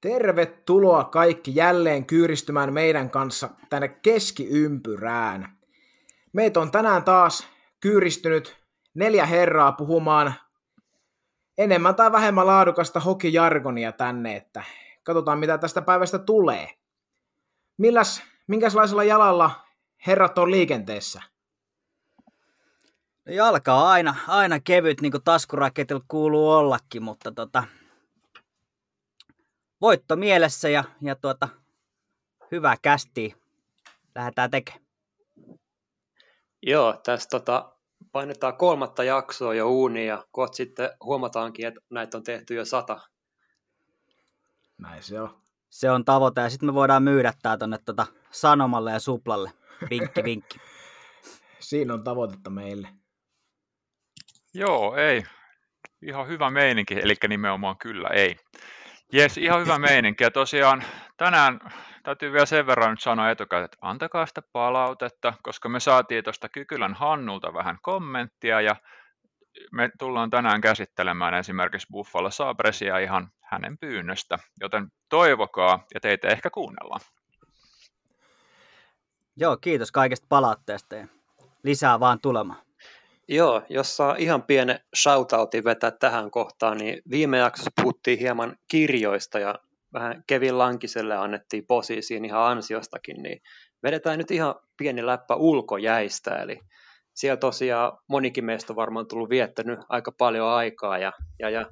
Tervetuloa kaikki jälleen kyyristymään meidän kanssa tänne keskiympyrään. Meitä on tänään taas kyyristynyt neljä herraa puhumaan enemmän tai vähemmän laadukasta hokijargonia tänne, että katsotaan mitä tästä päivästä tulee. Milläs, minkälaisella jalalla herrat on liikenteessä? No jalka on aina, aina kevyt, niin kuin taskuraketilla kuuluu ollakin, mutta tota, voitto mielessä ja, ja tuota, hyvää kästi lähdetään tekemään. Joo, tässä tota, painetaan kolmatta jaksoa jo uuniin ja kohta sitten huomataankin, että näitä on tehty jo sata. Näin se on. Se on tavoite ja sitten me voidaan myydä tämä tuonne tuota Sanomalle ja Suplalle. Vinkki, vinkki. Siinä on tavoitetta meille. Joo, ei. Ihan hyvä meininki, eli nimenomaan kyllä ei. Jes, ihan hyvä meininki. Ja tosiaan tänään täytyy vielä sen verran nyt sanoa etukäteen, että antakaa sitä palautetta, koska me saatiin tuosta Kykylän Hannulta vähän kommenttia ja me tullaan tänään käsittelemään esimerkiksi Buffalo Sabresia ihan hänen pyynnöstä, joten toivokaa ja teitä ehkä kuunnellaan. Joo, kiitos kaikesta palautteesta ja lisää vaan tulemaan. Joo, jos saa ihan pienen shoutoutin vetää tähän kohtaan, niin viime jaksossa puhuttiin hieman kirjoista ja vähän Kevin Lankiselle annettiin posi siinä ihan ansiostakin, niin vedetään nyt ihan pieni läppä ulkojäistä, eli siellä tosiaan monikin meistä on varmaan tullut viettänyt aika paljon aikaa ja, ja, ja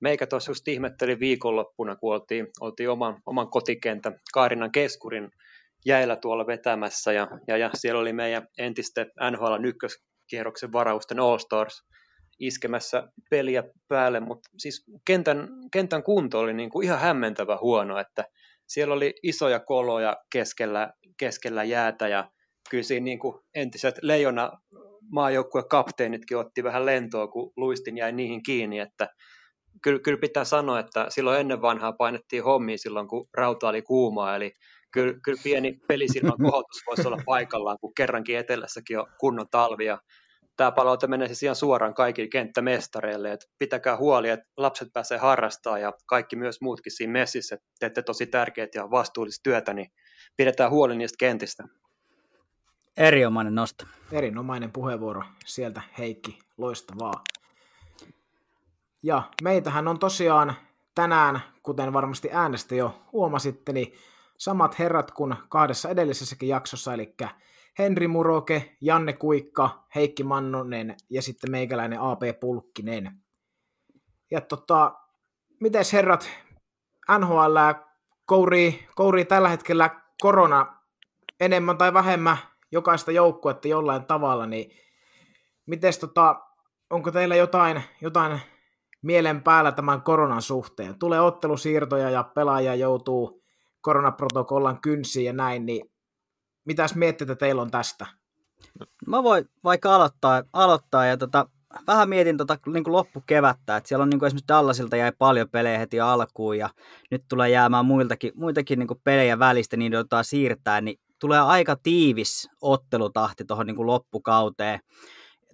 meikä tuossa just ihmetteli viikonloppuna, kun oltiin, oltiin oman, oman kotikentän Kaarinan keskurin jäillä tuolla vetämässä ja, ja, ja siellä oli meidän entisten NHL ykköskierroksen varausten All Stars iskemässä peliä päälle, mutta siis kentän, kentän kunto oli niin kuin ihan hämmentävä huono, että siellä oli isoja koloja keskellä, keskellä jäätä ja kyllä siinä niin kuin entiset leijona maajoukkueen kapteenitkin otti vähän lentoa, kun luistin jäi niihin kiinni, että kyllä, kyllä pitää sanoa, että silloin ennen vanhaa painettiin hommia silloin, kun rauta oli kuumaa, eli kyllä, kyllä pieni pelisilman kohotus voisi olla paikallaan, kun kerrankin etelässäkin on kunnon talvi, ja tämä palaute menee siis ihan suoraan kaikille kenttämestareille, että pitäkää huoli, että lapset pääsee harrastaa ja kaikki myös muutkin siinä messissä, että teette tosi tärkeät ja vastuullista työtä, niin pidetään huoli niistä kentistä. Erinomainen nosto. Erinomainen puheenvuoro sieltä Heikki, loistavaa. Ja meitähän on tosiaan tänään, kuten varmasti äänestä jo huomasitte, niin samat herrat kuin kahdessa edellisessäkin jaksossa, eli Henri Muroke, Janne Kuikka, Heikki Mannonen ja sitten meikäläinen AP Pulkkinen. Ja tota, miten herrat, NHL kourii, kourii tällä hetkellä korona enemmän tai vähemmän jokaista joukkuetta jollain tavalla, niin miten tota, onko teillä jotain, jotain mielen päällä tämän koronan suhteen? Tulee ottelusiirtoja ja pelaaja joutuu koronaprotokollan kynsiin ja näin, niin mitäs mietteitä teillä on tästä? Mä voin vaikka aloittaa, aloittaa ja tota, vähän mietin tota, niin kuin loppukevättä, että siellä on niin kuin esimerkiksi Dallasilta jäi paljon pelejä heti alkuun ja nyt tulee jäämään muiltakin, muitakin niin kuin pelejä välistä, niin joudutaan siirtää, niin tulee aika tiivis ottelutahti tuohon niin loppukauteen.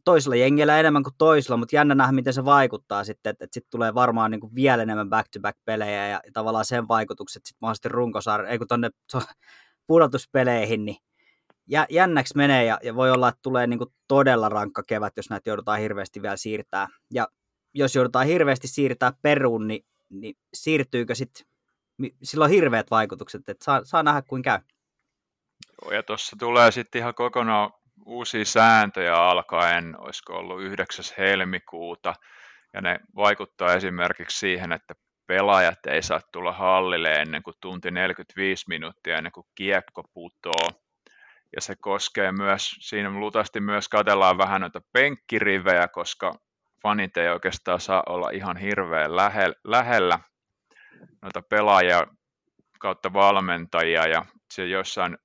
Toisella jengellä enemmän kuin toisella, mutta jännä nähdä, miten se vaikuttaa sitten, että, että sitten tulee varmaan niin kuin vielä enemmän back-to-back-pelejä ja, ja tavallaan sen vaikutukset sitten mahdollisesti runkosarja, ei kun tuonne pudotuspeleihin, niin jännäksi menee ja, ja voi olla, että tulee niin kuin todella rankka kevät, jos näitä joudutaan hirveästi vielä siirtää. Ja jos joudutaan hirveästi siirtää peruun, niin, niin siirtyykö sitten, sillä on hirveät vaikutukset, että saa, saa nähdä kuin käy. Joo, ja tuossa tulee sitten ihan kokonaan uusia sääntöjä alkaen, olisiko ollut 9. helmikuuta, ja ne vaikuttaa esimerkiksi siihen, että pelaajat ei saa tulla hallille ennen kuin tunti 45 minuuttia ennen kuin kiekko putoo. Ja se koskee myös, siinä luultavasti myös katellaan vähän noita penkkirivejä, koska fanit ei oikeastaan saa olla ihan hirveän lähellä noita pelaajia kautta valmentajia ja se jossain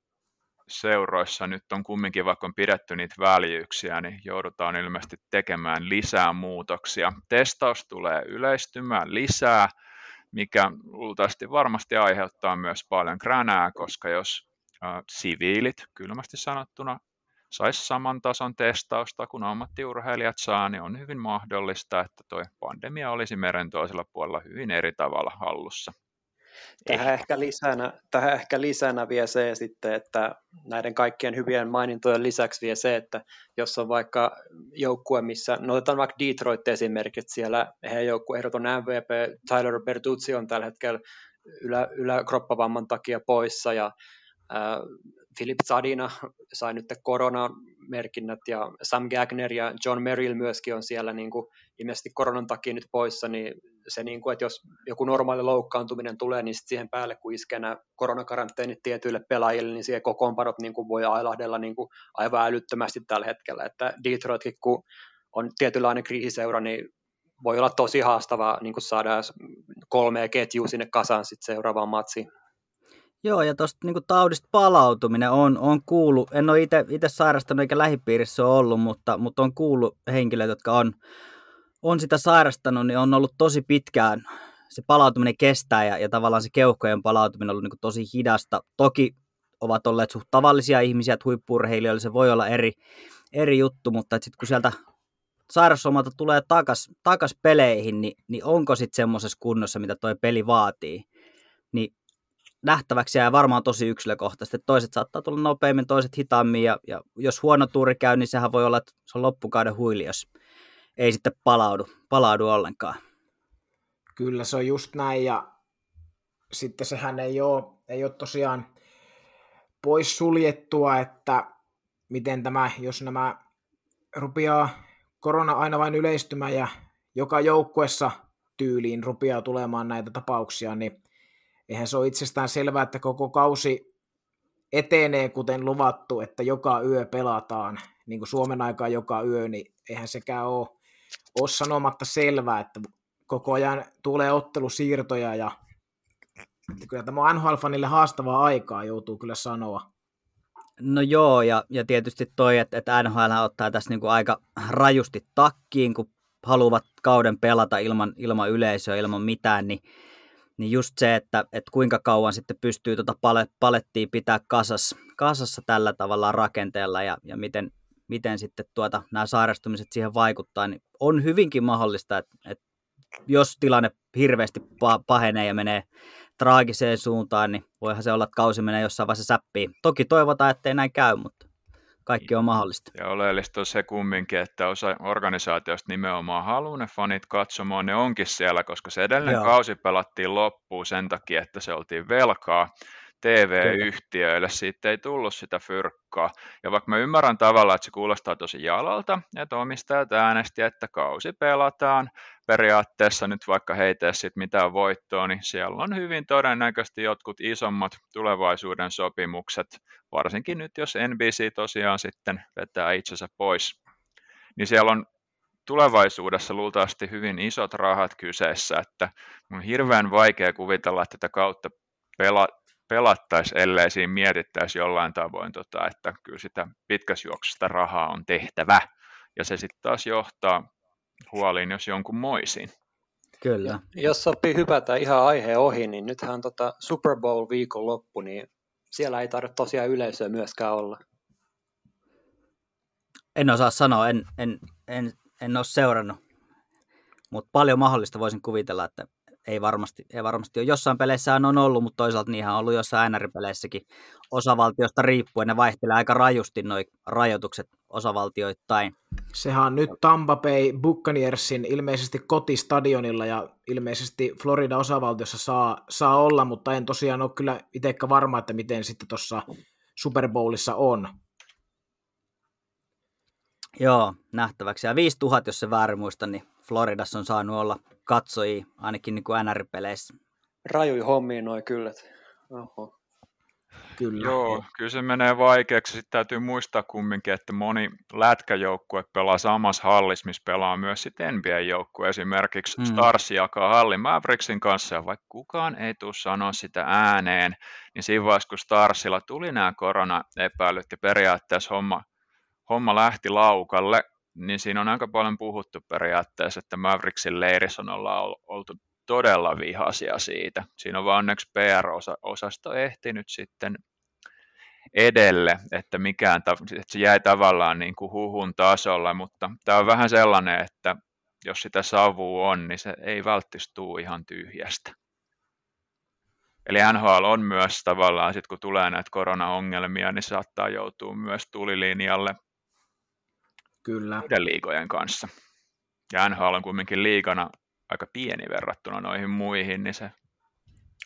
seuroissa nyt on kumminkin, vaikka on pidetty niitä väljyyksiä, niin joudutaan ilmeisesti tekemään lisää muutoksia. Testaus tulee yleistymään lisää, mikä luultavasti varmasti aiheuttaa myös paljon kränää, koska jos äh, siviilit, kylmästi sanottuna, saisi saman tason testausta kuin ammattiurheilijat saa, niin on hyvin mahdollista, että tuo pandemia olisi meren toisella puolella hyvin eri tavalla hallussa. Tähän ehkä, lisänä, tähän ehkä lisänä vie se sitten, että näiden kaikkien hyvien mainintojen lisäksi vie se, että jos on vaikka joukkue, missä, no otetaan vaikka Detroit esimerkiksi, siellä. Heidän joukkue ehdoton MVP, Tyler Bertuzzi on tällä hetkellä ylä, yläkroppavamman takia poissa ja äh, Philip Zadina sai nyt koronamerkinnät ja Sam Gagner ja John Merrill myöskin on siellä niin kuin, ilmeisesti koronan takia nyt poissa, niin se, niin kuin, että jos joku normaali loukkaantuminen tulee, niin siihen päälle, kun iskee nämä koronakaranteenit tietyille pelaajille, niin siihen kokoonpanot niin kuin voi ailahdella niin kuin aivan älyttömästi tällä hetkellä. Että Detroitkin, kun on tietynlainen kriisiseura, niin voi olla tosi haastavaa niin kuin saada kolmea ketjua sinne kasaan sitten seuraavaan matsiin. Joo, ja tuosta niin taudista palautuminen on, on kuullut, en ole itse sairastanut eikä lähipiirissä ole ollut, mutta, mutta on kuullut henkilöitä, jotka on, on sitä sairastanut, niin on ollut tosi pitkään, se palautuminen kestää ja, ja tavallaan se keuhkojen palautuminen on ollut niin tosi hidasta. Toki ovat olleet suht tavallisia ihmisiä, että huippurheilijoilla se voi olla eri, eri juttu, mutta sitten kun sieltä sairauslomalta tulee takas, takas peleihin, niin, niin onko sitten semmoisessa kunnossa, mitä tuo peli vaatii? Niin nähtäväksi ja varmaan tosi yksilökohtaisesti. Toiset saattaa tulla nopeammin, toiset hitaammin ja, ja jos huono tuuri käy, niin sehän voi olla, että se on loppukauden huili, jos ei sitten palaudu, palaudu ollenkaan. Kyllä se on just näin ja sitten sehän ei ole, ei ole tosiaan pois suljettua, että miten tämä, jos nämä rupeaa korona aina vain yleistymään ja joka joukkuessa tyyliin rupeaa tulemaan näitä tapauksia, niin eihän se ole itsestään selvää, että koko kausi etenee kuten luvattu, että joka yö pelataan, niin kuin Suomen aikaa joka yö, niin eihän sekään ole, ole sanomatta selvää, että koko ajan tulee ottelusiirtoja ja että kyllä tämä on NHL-fanille haastavaa aikaa, joutuu kyllä sanoa. No joo, ja, ja tietysti toi, että, että NHL ottaa tässä niin kuin aika rajusti takkiin, kun haluavat kauden pelata ilman, ilman yleisöä, ilman mitään, niin niin just se, että, että kuinka kauan sitten pystyy tuota palettia pitää kasassa, kasassa tällä tavalla rakenteella ja, ja miten, miten sitten tuota, nämä sairastumiset siihen vaikuttaa, niin on hyvinkin mahdollista, että, että jos tilanne hirveästi pahenee ja menee traagiseen suuntaan, niin voihan se olla, että kausi menee jossain vaiheessa säppiin. Toki toivotaan, ettei näin käy, mutta kaikki on mahdollista. Ja oleellista on se kumminkin, että osa organisaatiosta nimenomaan haluaa ne fanit katsomaan, ne onkin siellä, koska se edellinen Joo. kausi pelattiin loppuun sen takia, että se oltiin velkaa. TV-yhtiöille, siitä ei tullut sitä fyrkkaa. Ja vaikka mä ymmärrän tavallaan, että se kuulostaa tosi jalalta, että omistajat äänesti, että kausi pelataan, periaatteessa nyt vaikka heitä sit mitään voittoa, niin siellä on hyvin todennäköisesti jotkut isommat tulevaisuuden sopimukset, varsinkin nyt jos NBC tosiaan sitten vetää itsensä pois, niin siellä on tulevaisuudessa luultavasti hyvin isot rahat kyseessä, että on hirveän vaikea kuvitella, että tätä kautta pela- pelattaisi, ellei siinä mietittäisi jollain tavoin, tota, että kyllä sitä pitkäsjuoksusta rahaa on tehtävä. Ja se sitten taas johtaa huoliin, jos jonkun moisiin. Kyllä. Jos sopii hypätä ihan aiheen ohi, niin nythän on tota Super Bowl viikon loppu, niin siellä ei tarvitse tosiaan yleisöä myöskään olla. En osaa sanoa, en, en, en, en ole seurannut, mutta paljon mahdollista voisin kuvitella, että ei varmasti, ei varmasti ole. Jossain peleissä on ollut, mutta toisaalta niinhän on ollut jossain NR-peleissäkin osavaltiosta riippuen. Ne vaihtelee aika rajusti nuo rajoitukset osavaltioittain. Sehän on nyt Tampa Bay Buccaneersin ilmeisesti kotistadionilla ja ilmeisesti Florida osavaltiossa saa, saa olla, mutta en tosiaan ole kyllä itsekään varma, että miten sitten tuossa Super Bowlissa on. Joo, nähtäväksi. Ja 5000, jos se väärin muista, niin Floridassa on saanut olla katsojia, ainakin niin kuin NR-peleissä. Rajui hommiin noin kyllä. Oho. Kyllä. Joo, kyllä se menee vaikeaksi. Sitten täytyy muistaa kumminkin, että moni lätkäjoukkue pelaa samassa hallissa, missä pelaa myös sitten NBA-joukkue. Esimerkiksi mm. Stars jakaa hallin Mavericksin kanssa, ja vaikka kukaan ei tule sanoa sitä ääneen, niin siinä vaiheessa, kun Starsilla tuli nämä koronaepäilyt ja periaatteessa homma, homma lähti laukalle, niin siinä on aika paljon puhuttu periaatteessa, että Mavericksin leirissä on olla oltu todella vihaisia siitä. Siinä on vaan onneksi PR-osasto ehtinyt sitten edelle, että, mikään, että se jäi tavallaan niin kuin huhun tasolla, mutta tämä on vähän sellainen, että jos sitä savua on, niin se ei tule ihan tyhjästä. Eli NHL on myös tavallaan, sit kun tulee näitä koronaongelmia, niin saattaa joutua myös tulilinjalle Kyllä. muiden liigojen kanssa. Ja NHL on kuitenkin liigana aika pieni verrattuna noihin muihin, niin se,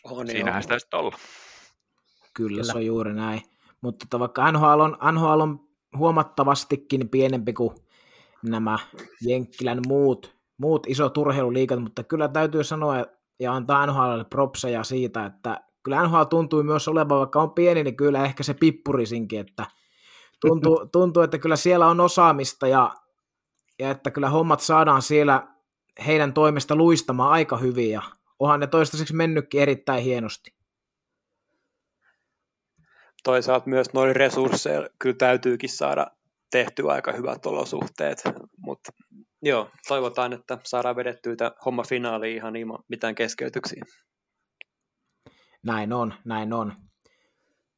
On, siinähän sitä sitten olla. Kyllä, Kyllä. se on juuri näin. Mutta että vaikka NHL on, NHL on huomattavastikin pienempi kuin nämä Jenkkilän muut, muut isot urheiluliikat, mutta kyllä täytyy sanoa ja antaa NHLlle propseja siitä, että kyllä NHL tuntui myös olevan, vaikka on pieni, niin kyllä ehkä se pippurisinkin, että tuntuu, tuntuu että kyllä siellä on osaamista ja, ja että kyllä hommat saadaan siellä heidän toimesta luistamaan aika hyvin ja onhan ne toistaiseksi mennytkin erittäin hienosti. toisaalta myös noin resursseilla kyllä täytyykin saada tehtyä aika hyvät olosuhteet, mutta joo, toivotaan, että saadaan vedettyä tämä homma finaaliin ihan ilman mitään keskeytyksiä. Näin on, näin on.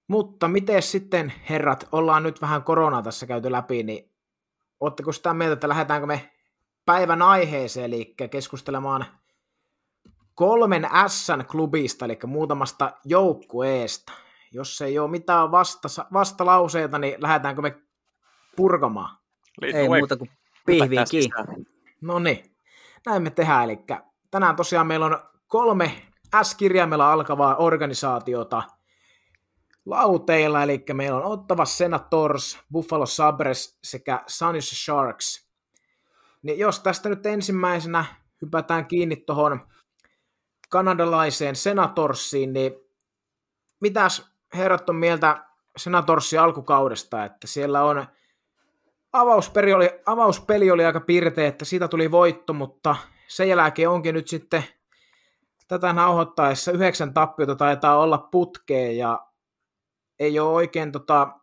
Mutta miten sitten, herrat, ollaan nyt vähän koronaa tässä käyty läpi, niin ootteko sitä mieltä, että lähdetäänkö me päivän aiheeseen, eli keskustelemaan kolmen S-klubista, eli muutamasta joukkueesta. Jos ei ole mitään vasta, vastalauseita, niin lähdetäänkö me purkamaan? Liitu Ei muuta kuin pihviin kiinni. No niin, näin me tehdään. Eli tänään tosiaan meillä on kolme S-kirjaimella alkavaa organisaatiota lauteilla, eli meillä on Ottava Senators, Buffalo Sabres sekä San Jose Sharks. Niin jos tästä nyt ensimmäisenä hypätään kiinni tuohon kanadalaiseen Senatorsiin, niin mitäs herrat on mieltä Senatorsin alkukaudesta, että siellä on avauspeli oli, avauspeli oli aika pirteä, että siitä tuli voitto, mutta sen jälkeen onkin nyt sitten tätä nauhoittaessa yhdeksän tappiota taitaa olla putkeen ja ei ole oikein tota,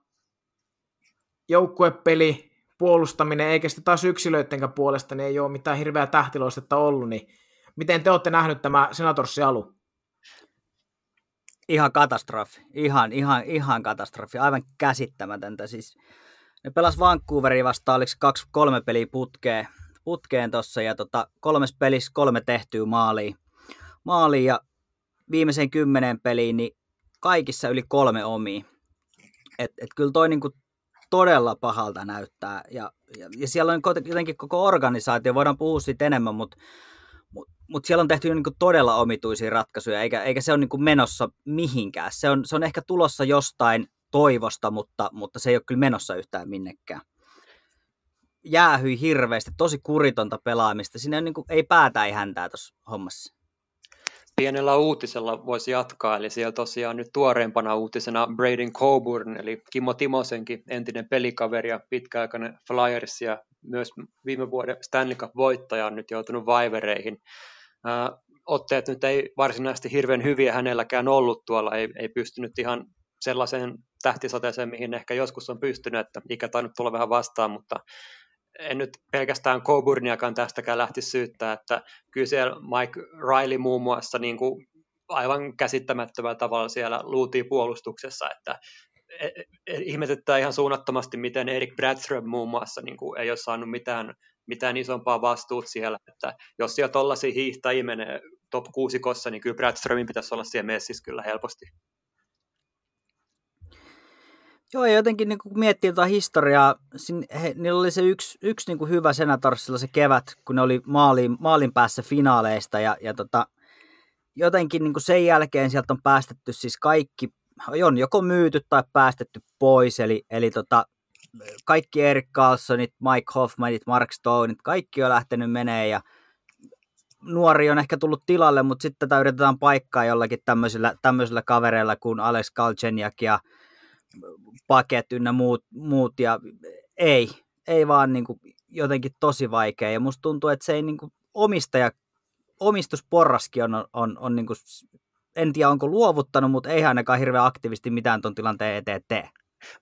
joukkuepeli puolustaminen, eikä sitten taas yksilöidenkään puolesta, niin ei ole mitään hirveää tähtiloistetta ollut, niin miten te olette nähnyt tämä Senatorsi alu? Ihan katastrofi. Ihan, ihan, ihan katastrofi. Aivan käsittämätöntä. Siis ne pelas Vancouveria vastaan, oliko kaksi, kolme peliä putkeen, putkeen tossa, ja tota, kolmes pelissä kolme tehtyä maaliin. maaliin ja viimeiseen kymmeneen peliin, niin kaikissa yli kolme omia. Et, et kyllä toi niinku todella pahalta näyttää. Ja, ja, ja siellä on jotenkin koko organisaatio, voidaan puhua siitä enemmän, mutta mut, mut siellä on tehty niinku todella omituisia ratkaisuja, eikä, eikä se ole niinku menossa mihinkään. Se on, se on ehkä tulossa jostain toivosta, mutta, mutta se ei ole kyllä menossa yhtään minnekään. Jäähyi hirveästi, tosi kuritonta pelaamista. Siinä on niinku, ei päätä ei häntää tuossa hommassa. Pienellä uutisella voisi jatkaa, eli siellä tosiaan nyt tuoreempana uutisena Braden Coburn, eli Kimmo Timosenkin entinen pelikaveri ja pitkäaikainen Flyers ja myös viime vuoden Stanley Cup-voittaja on nyt joutunut vaivereihin. Otteet nyt ei varsinaisesti hirveän hyviä hänelläkään ollut tuolla, ei, ei pystynyt ihan sellaiseen tähtisateeseen, mihin ehkä joskus on pystynyt, että ikä tainnut tulla vähän vastaan, mutta en nyt pelkästään Coburniakaan tästäkään lähti syyttää, että kyllä siellä Mike Riley muun muassa niin kuin aivan käsittämättömällä tavalla siellä luutii puolustuksessa, että ihmetyttää ihan suunnattomasti, miten Erik Bradström muun muassa niin kuin ei ole saanut mitään, mitään isompaa vastuut siellä, että jos siellä tollaisia hiihtäjiä menee top kuusikossa, niin kyllä Bradströmin pitäisi olla siellä messissä kyllä helposti. Joo, ja jotenkin niin kun miettii tuota historiaa, sin, he, niillä oli se yksi, yksi niin kuin hyvä Senatorsilla se kevät, kun ne oli maalin, maalin päässä finaaleista, ja, ja tota, jotenkin niin kuin sen jälkeen sieltä on päästetty siis kaikki, on joko myyty tai päästetty pois, eli, eli tota, kaikki Erik Carlsonit, Mike Hoffmanit, Mark Stoneit, kaikki on lähtenyt menee ja nuori on ehkä tullut tilalle, mutta sitten tätä yritetään paikkaa jollakin tämmöisillä, tämmöisillä kavereilla kuin Alex Galchenyuk ja paket ynnä muut, muut ja ei, ei vaan niin kuin jotenkin tosi vaikea ja musta tuntuu, että se ei niin kuin omistaja, omistusporraskin on, on, on, niin kuin, en tiedä onko luovuttanut, mutta ei ainakaan hirveän aktiivisesti mitään tuon tilanteen eteen tee.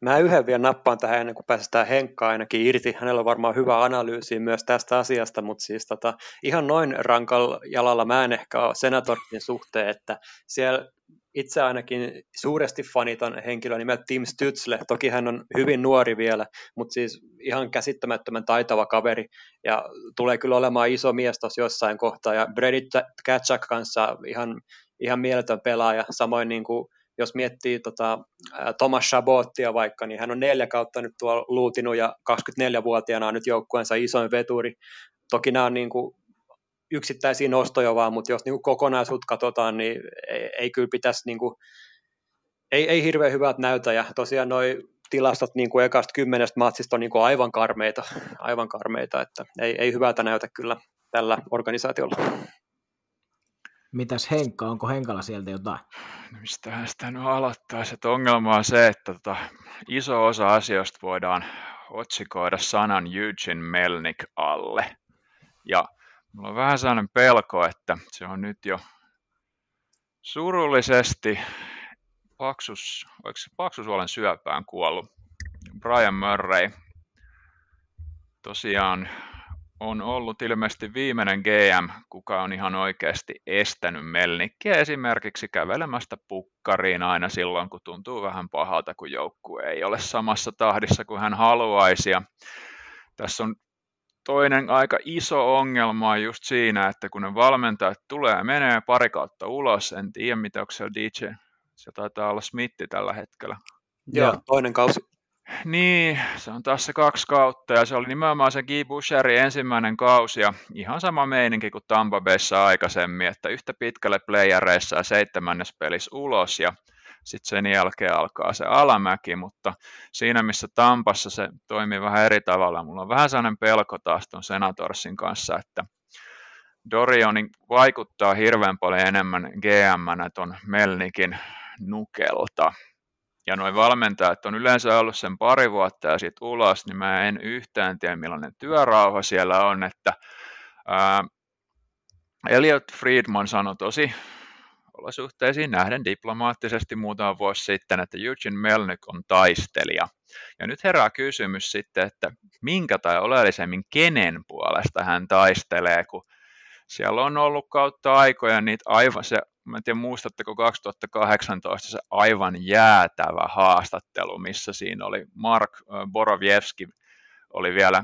Mä yhden vielä nappaan tähän ennen kuin päästään Henkkaan ainakin irti. Hänellä on varmaan hyvä analyysi myös tästä asiasta, mutta siis tota, ihan noin rankalla jalalla mä en ehkä ole Senatorsin suhteen, että siellä itse ainakin suuresti fanitan henkilö nimeltä Tim Stützle. Toki hän on hyvin nuori vielä, mutta siis ihan käsittämättömän taitava kaveri ja tulee kyllä olemaan iso mies tuossa jossain kohtaa. Ja Brady Katchak kanssa ihan, ihan mieletön pelaaja. Samoin niin kuin, jos miettii tota, Thomas Chabottia vaikka, niin hän on neljä kautta nyt tuolla luutinut ja 24-vuotiaana on nyt joukkueensa isoin veturi. Toki nämä on niin kuin yksittäisiä nostoja vaan, mutta jos niin kuin kokonaisuutta katsotaan, niin ei, ei kyllä pitäisi, niin kuin, ei, ei hirveän hyvät näytä, ja tosiaan noin tilastot niin kuin ekasta kymmenestä matsista on niin kuin aivan karmeita, aivan karmeita, että ei, ei hyvältä näytä kyllä tällä organisaatiolla. Mitäs Henkka, onko Henkalla sieltä jotain? No mistähän sitä nyt aloittaisi, että ongelma on se, että tota, iso osa asioista voidaan otsikoida sanan Eugene Melnik alle. Ja mulla on vähän sellainen pelko, että se on nyt jo surullisesti paksus, oliko se paksusuolen syöpään kuollut Brian Murray. Tosiaan on ollut ilmeisesti viimeinen GM, kuka on ihan oikeasti estänyt Melnikkiä esimerkiksi kävelemästä pukkariin aina silloin, kun tuntuu vähän pahalta, kun joukkue ei ole samassa tahdissa kuin hän haluaisi. Ja tässä on toinen aika iso ongelma on just siinä, että kun ne valmentajat tulee ja menee pari kautta ulos, en tiedä mitä onko siellä DJ, se taitaa olla Smitti tällä hetkellä. Joo, toinen kausi. Niin, se on taas se kaksi kautta ja se oli nimenomaan se Guy Boucherin ensimmäinen kausi ja ihan sama meininki kuin Tampa Bayssa aikaisemmin, että yhtä pitkälle playereissa ja seitsemännes pelissä ulos ja sitten sen jälkeen alkaa se alamäki, mutta siinä missä Tampassa se toimii vähän eri tavalla, mulla on vähän sellainen pelko taas tuon Senatorsin kanssa, että Dorioni vaikuttaa hirveän paljon enemmän GM-nä tuon Melnikin nukelta. Ja noin valmentajat on yleensä ollut sen pari vuotta ja sitten ulos, niin mä en yhtään tiedä millainen työrauha siellä on, että ää, Elliot Friedman sanoi tosi olosuhteisiin nähden diplomaattisesti muutama vuosi sitten, että Eugene Melnick on taistelija. Ja nyt herää kysymys sitten, että minkä tai oleellisemmin kenen puolesta hän taistelee, kun siellä on ollut kautta aikoja niitä aivan se, mä en tiedä muistatteko 2018 se aivan jäätävä haastattelu, missä siinä oli Mark Borowiewski oli vielä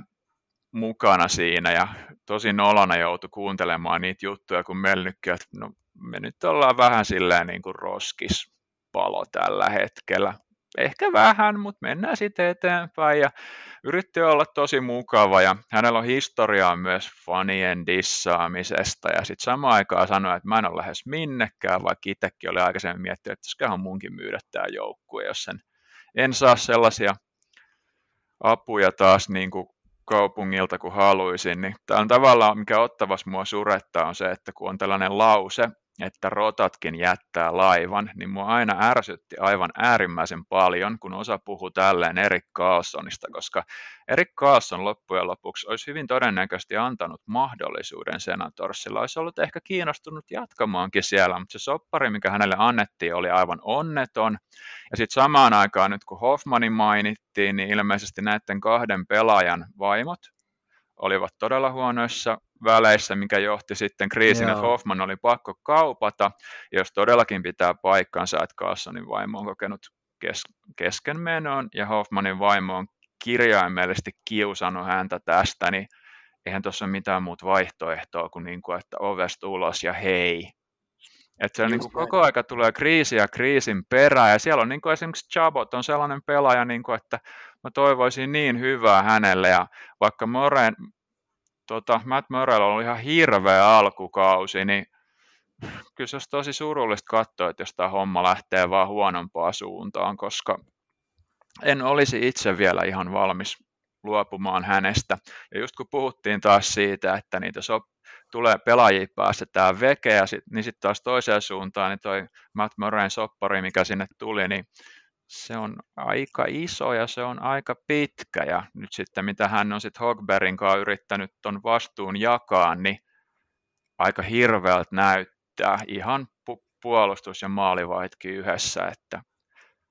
mukana siinä ja tosi nolona joutui kuuntelemaan niitä juttuja, kun Melnykki, että no, me nyt ollaan vähän silleen niin kuin roskispalo tällä hetkellä. Ehkä vähän, mutta mennään sitten eteenpäin. Ja yritti olla tosi mukava ja hänellä on historiaa myös fanien dissaamisesta. Ja sitten samaan aikaan sanoi, että mä en ole lähes minnekään, vaikka itsekin oli aikaisemmin miettinyt, että pitäisiköhän munkin myydä tämä joukkue, jos en, en saa sellaisia apuja taas niin kuin kaupungilta kuin haluaisin, niin tämä on tavallaan, mikä ottavas mua suretta on se, että kun on tällainen lause, että rotatkin jättää laivan, niin mua aina ärsytti aivan äärimmäisen paljon, kun osa puhuu tälleen Erik Carlsonista, koska Erik Carlson loppujen lopuksi olisi hyvin todennäköisesti antanut mahdollisuuden Senatorsilla, olisi ollut ehkä kiinnostunut jatkamaankin siellä, mutta se soppari, mikä hänelle annettiin, oli aivan onneton, ja sitten samaan aikaan nyt kun Hoffmanin mainittiin, niin ilmeisesti näiden kahden pelaajan vaimot olivat todella huonoissa väleissä, mikä johti sitten kriisin, että Hoffman oli pakko kaupata. Jos todellakin pitää paikkansa, että Carsonin vaimo on kokenut kes- keskenmenoon ja Hoffmanin vaimo on kirjaimellisesti kiusannut häntä tästä, niin eihän tuossa ole mitään muuta vaihtoehtoa kuin, niin kuin että ovesta ulos ja hei. Että se niin kuin koko aika tulee kriisi ja kriisin perään, ja siellä on niin kuin esimerkiksi Chabot on sellainen pelaaja, niin kuin, että mä toivoisin niin hyvää hänelle, ja vaikka Moren, tota, Matt Murrell on ollut ihan hirveä alkukausi, niin kyllä se olisi tosi surullista katsoa, että jos tämä homma lähtee vaan huonompaan suuntaan, koska en olisi itse vielä ihan valmis luopumaan hänestä. Ja just kun puhuttiin taas siitä, että niitä sop, tulee pelaajia päästetään vekeä, niin sitten taas toiseen suuntaan, niin toi Matt Murrayn soppari, mikä sinne tuli, niin se on aika iso ja se on aika pitkä. Ja nyt sitten mitä hän on sitten Hogberin kanssa yrittänyt ton vastuun jakaa, niin aika hirveältä näyttää. Ihan pu- puolustus ja maalivaitkin yhdessä, että.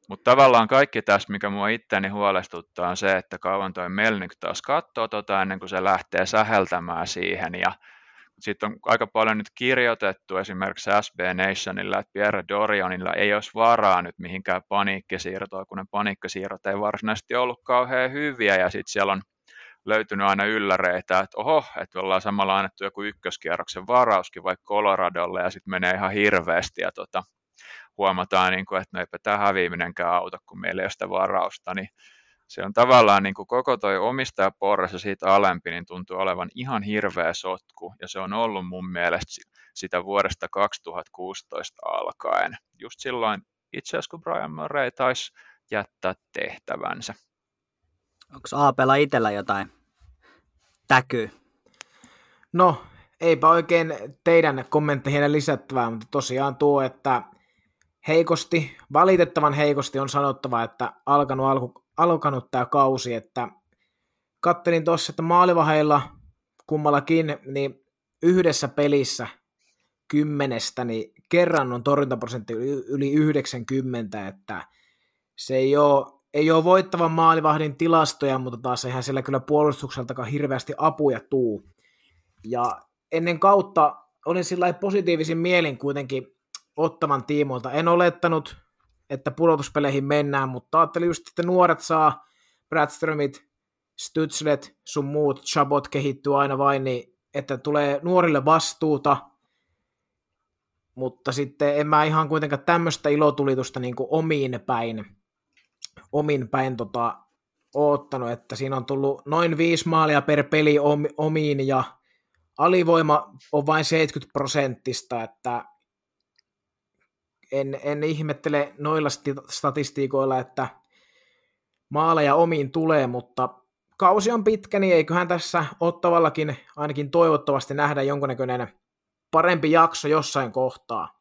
Mutta tavallaan kaikki tässä, mikä mua itteni huolestuttaa, on se, että kauan toi Melnyk taas katsoo tota ennen kuin se lähtee säheltämään siihen. Ja sitten on aika paljon nyt kirjoitettu esimerkiksi SB Nationilla, että Pierre Dorionilla ei olisi varaa nyt mihinkään paniikkisiirtoon, kun ne paniikkisiirrot ei varsinaisesti ollut kauhean hyviä. Ja sitten siellä on löytynyt aina ylläreitä, että oho, että ollaan samalla annettu joku ykköskierroksen varauskin vaikka Coloradolle ja sitten menee ihan hirveästi ja tota, huomataan, niin kuin, että no eipä tämä häviiminenkään auta, kun meillä ei ole sitä varausta, niin se on tavallaan niin kuin koko toi omistajaporras ja siitä alempi, niin tuntuu olevan ihan hirveä sotku, ja se on ollut mun mielestä sitä vuodesta 2016 alkaen. Just silloin itse asiassa, kun Brian Murray taisi jättää tehtävänsä. Onko Aapella itsellä jotain täkyy? No, eipä oikein teidän kommentteihin lisättävää, mutta tosiaan tuo, että heikosti, valitettavan heikosti on sanottava, että alkanut, alku, alkanut tämä kausi, että kattelin tuossa, että maalivaheilla kummallakin, niin yhdessä pelissä kymmenestä, niin kerran on torjuntaprosentti yli 90, että se ei ole, ei ole voittavan maalivahdin tilastoja, mutta taas eihän siellä kyllä puolustukseltakaan hirveästi apuja tuu. Ja ennen kautta olin sillä positiivisin mielin kuitenkin ottavan tiimoilta. En olettanut, että pudotuspeleihin mennään, mutta ajattelin just, että nuoret saa Bradströmit, Stutzlet, sun muut, Chabot kehittyy aina vain, niin että tulee nuorille vastuuta, mutta sitten en mä ihan kuitenkaan tämmöistä ilotulitusta niin kuin omiin päin, omiin päin tota, oottanut, että siinä on tullut noin viisi maalia per peli omiin ja alivoima on vain 70 prosenttista, että en, en ihmettele noilla statistiikoilla, että maaleja omiin tulee, mutta kausi on pitkä, niin eiköhän tässä Ottavallakin ainakin toivottavasti nähdä jonkunnäköinen parempi jakso jossain kohtaa.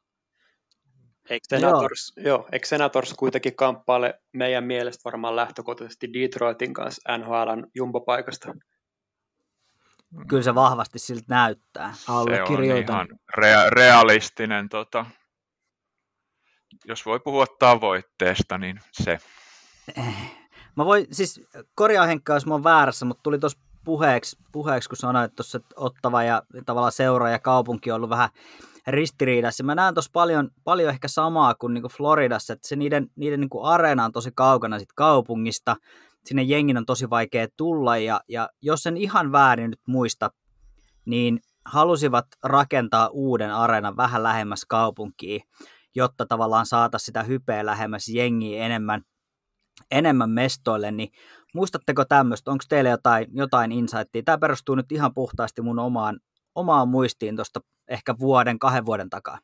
Eikö Senators, joo. Joo, eikö Senators kuitenkin kamppaile meidän mielestä varmaan lähtökohtaisesti Detroitin kanssa NHLn jumbopaikasta? Kyllä se vahvasti siltä näyttää. Se on ihan rea- realistinen tota, jos voi puhua tavoitteesta, niin se. Mä voin, siis korjaa Henkka, jos mä oon väärässä, mutta tuli tuossa puheeksi, puheeksi, kun sanoit tuossa, että Ottava ja tavallaan seura ja kaupunki on ollut vähän ristiriidassa. Mä näen tuossa paljon, paljon ehkä samaa kuin niinku Floridassa, että se niiden, niiden niinku areena on tosi kaukana sit kaupungista, sinne jengin on tosi vaikea tulla, ja, ja jos en ihan väärin nyt muista, niin halusivat rakentaa uuden areenan vähän lähemmäs kaupunkiin, jotta tavallaan saata sitä hypeä lähemmäs jengiä enemmän, enemmän mestoille, niin muistatteko tämmöistä, onko teillä jotain, jotain insightia? Tämä perustuu nyt ihan puhtaasti mun omaan, omaan muistiin tuosta ehkä vuoden, kahden vuoden takaa.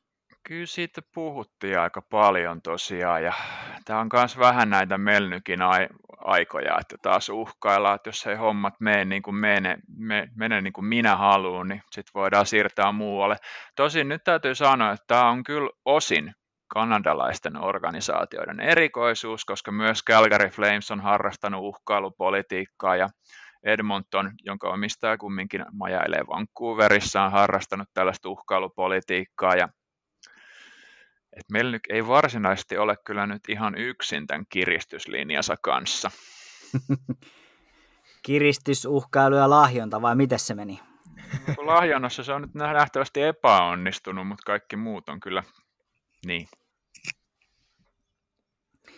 Kyllä siitä puhuttiin aika paljon tosiaan ja tämä on myös vähän näitä Melnykin aikoja, että taas uhkaillaan, että jos ei hommat mene niin kuin mene, mene, niin kuin minä haluan, niin sitten voidaan siirtää muualle. Tosin nyt täytyy sanoa, että tämä on kyllä osin kanadalaisten organisaatioiden erikoisuus, koska myös Calgary Flames on harrastanut uhkailupolitiikkaa ja Edmonton, jonka omistaja kumminkin majailee Vancouverissa, on harrastanut tällaista uhkailupolitiikkaa ja et meillä nyt ei varsinaisesti ole kyllä nyt ihan yksin tämän kiristyslinjansa kanssa. Kiristys, uhkailu ja lahjonta, vai miten se meni? Lahjonnassa se on nyt nähtävästi epäonnistunut, mutta kaikki muut on kyllä niin.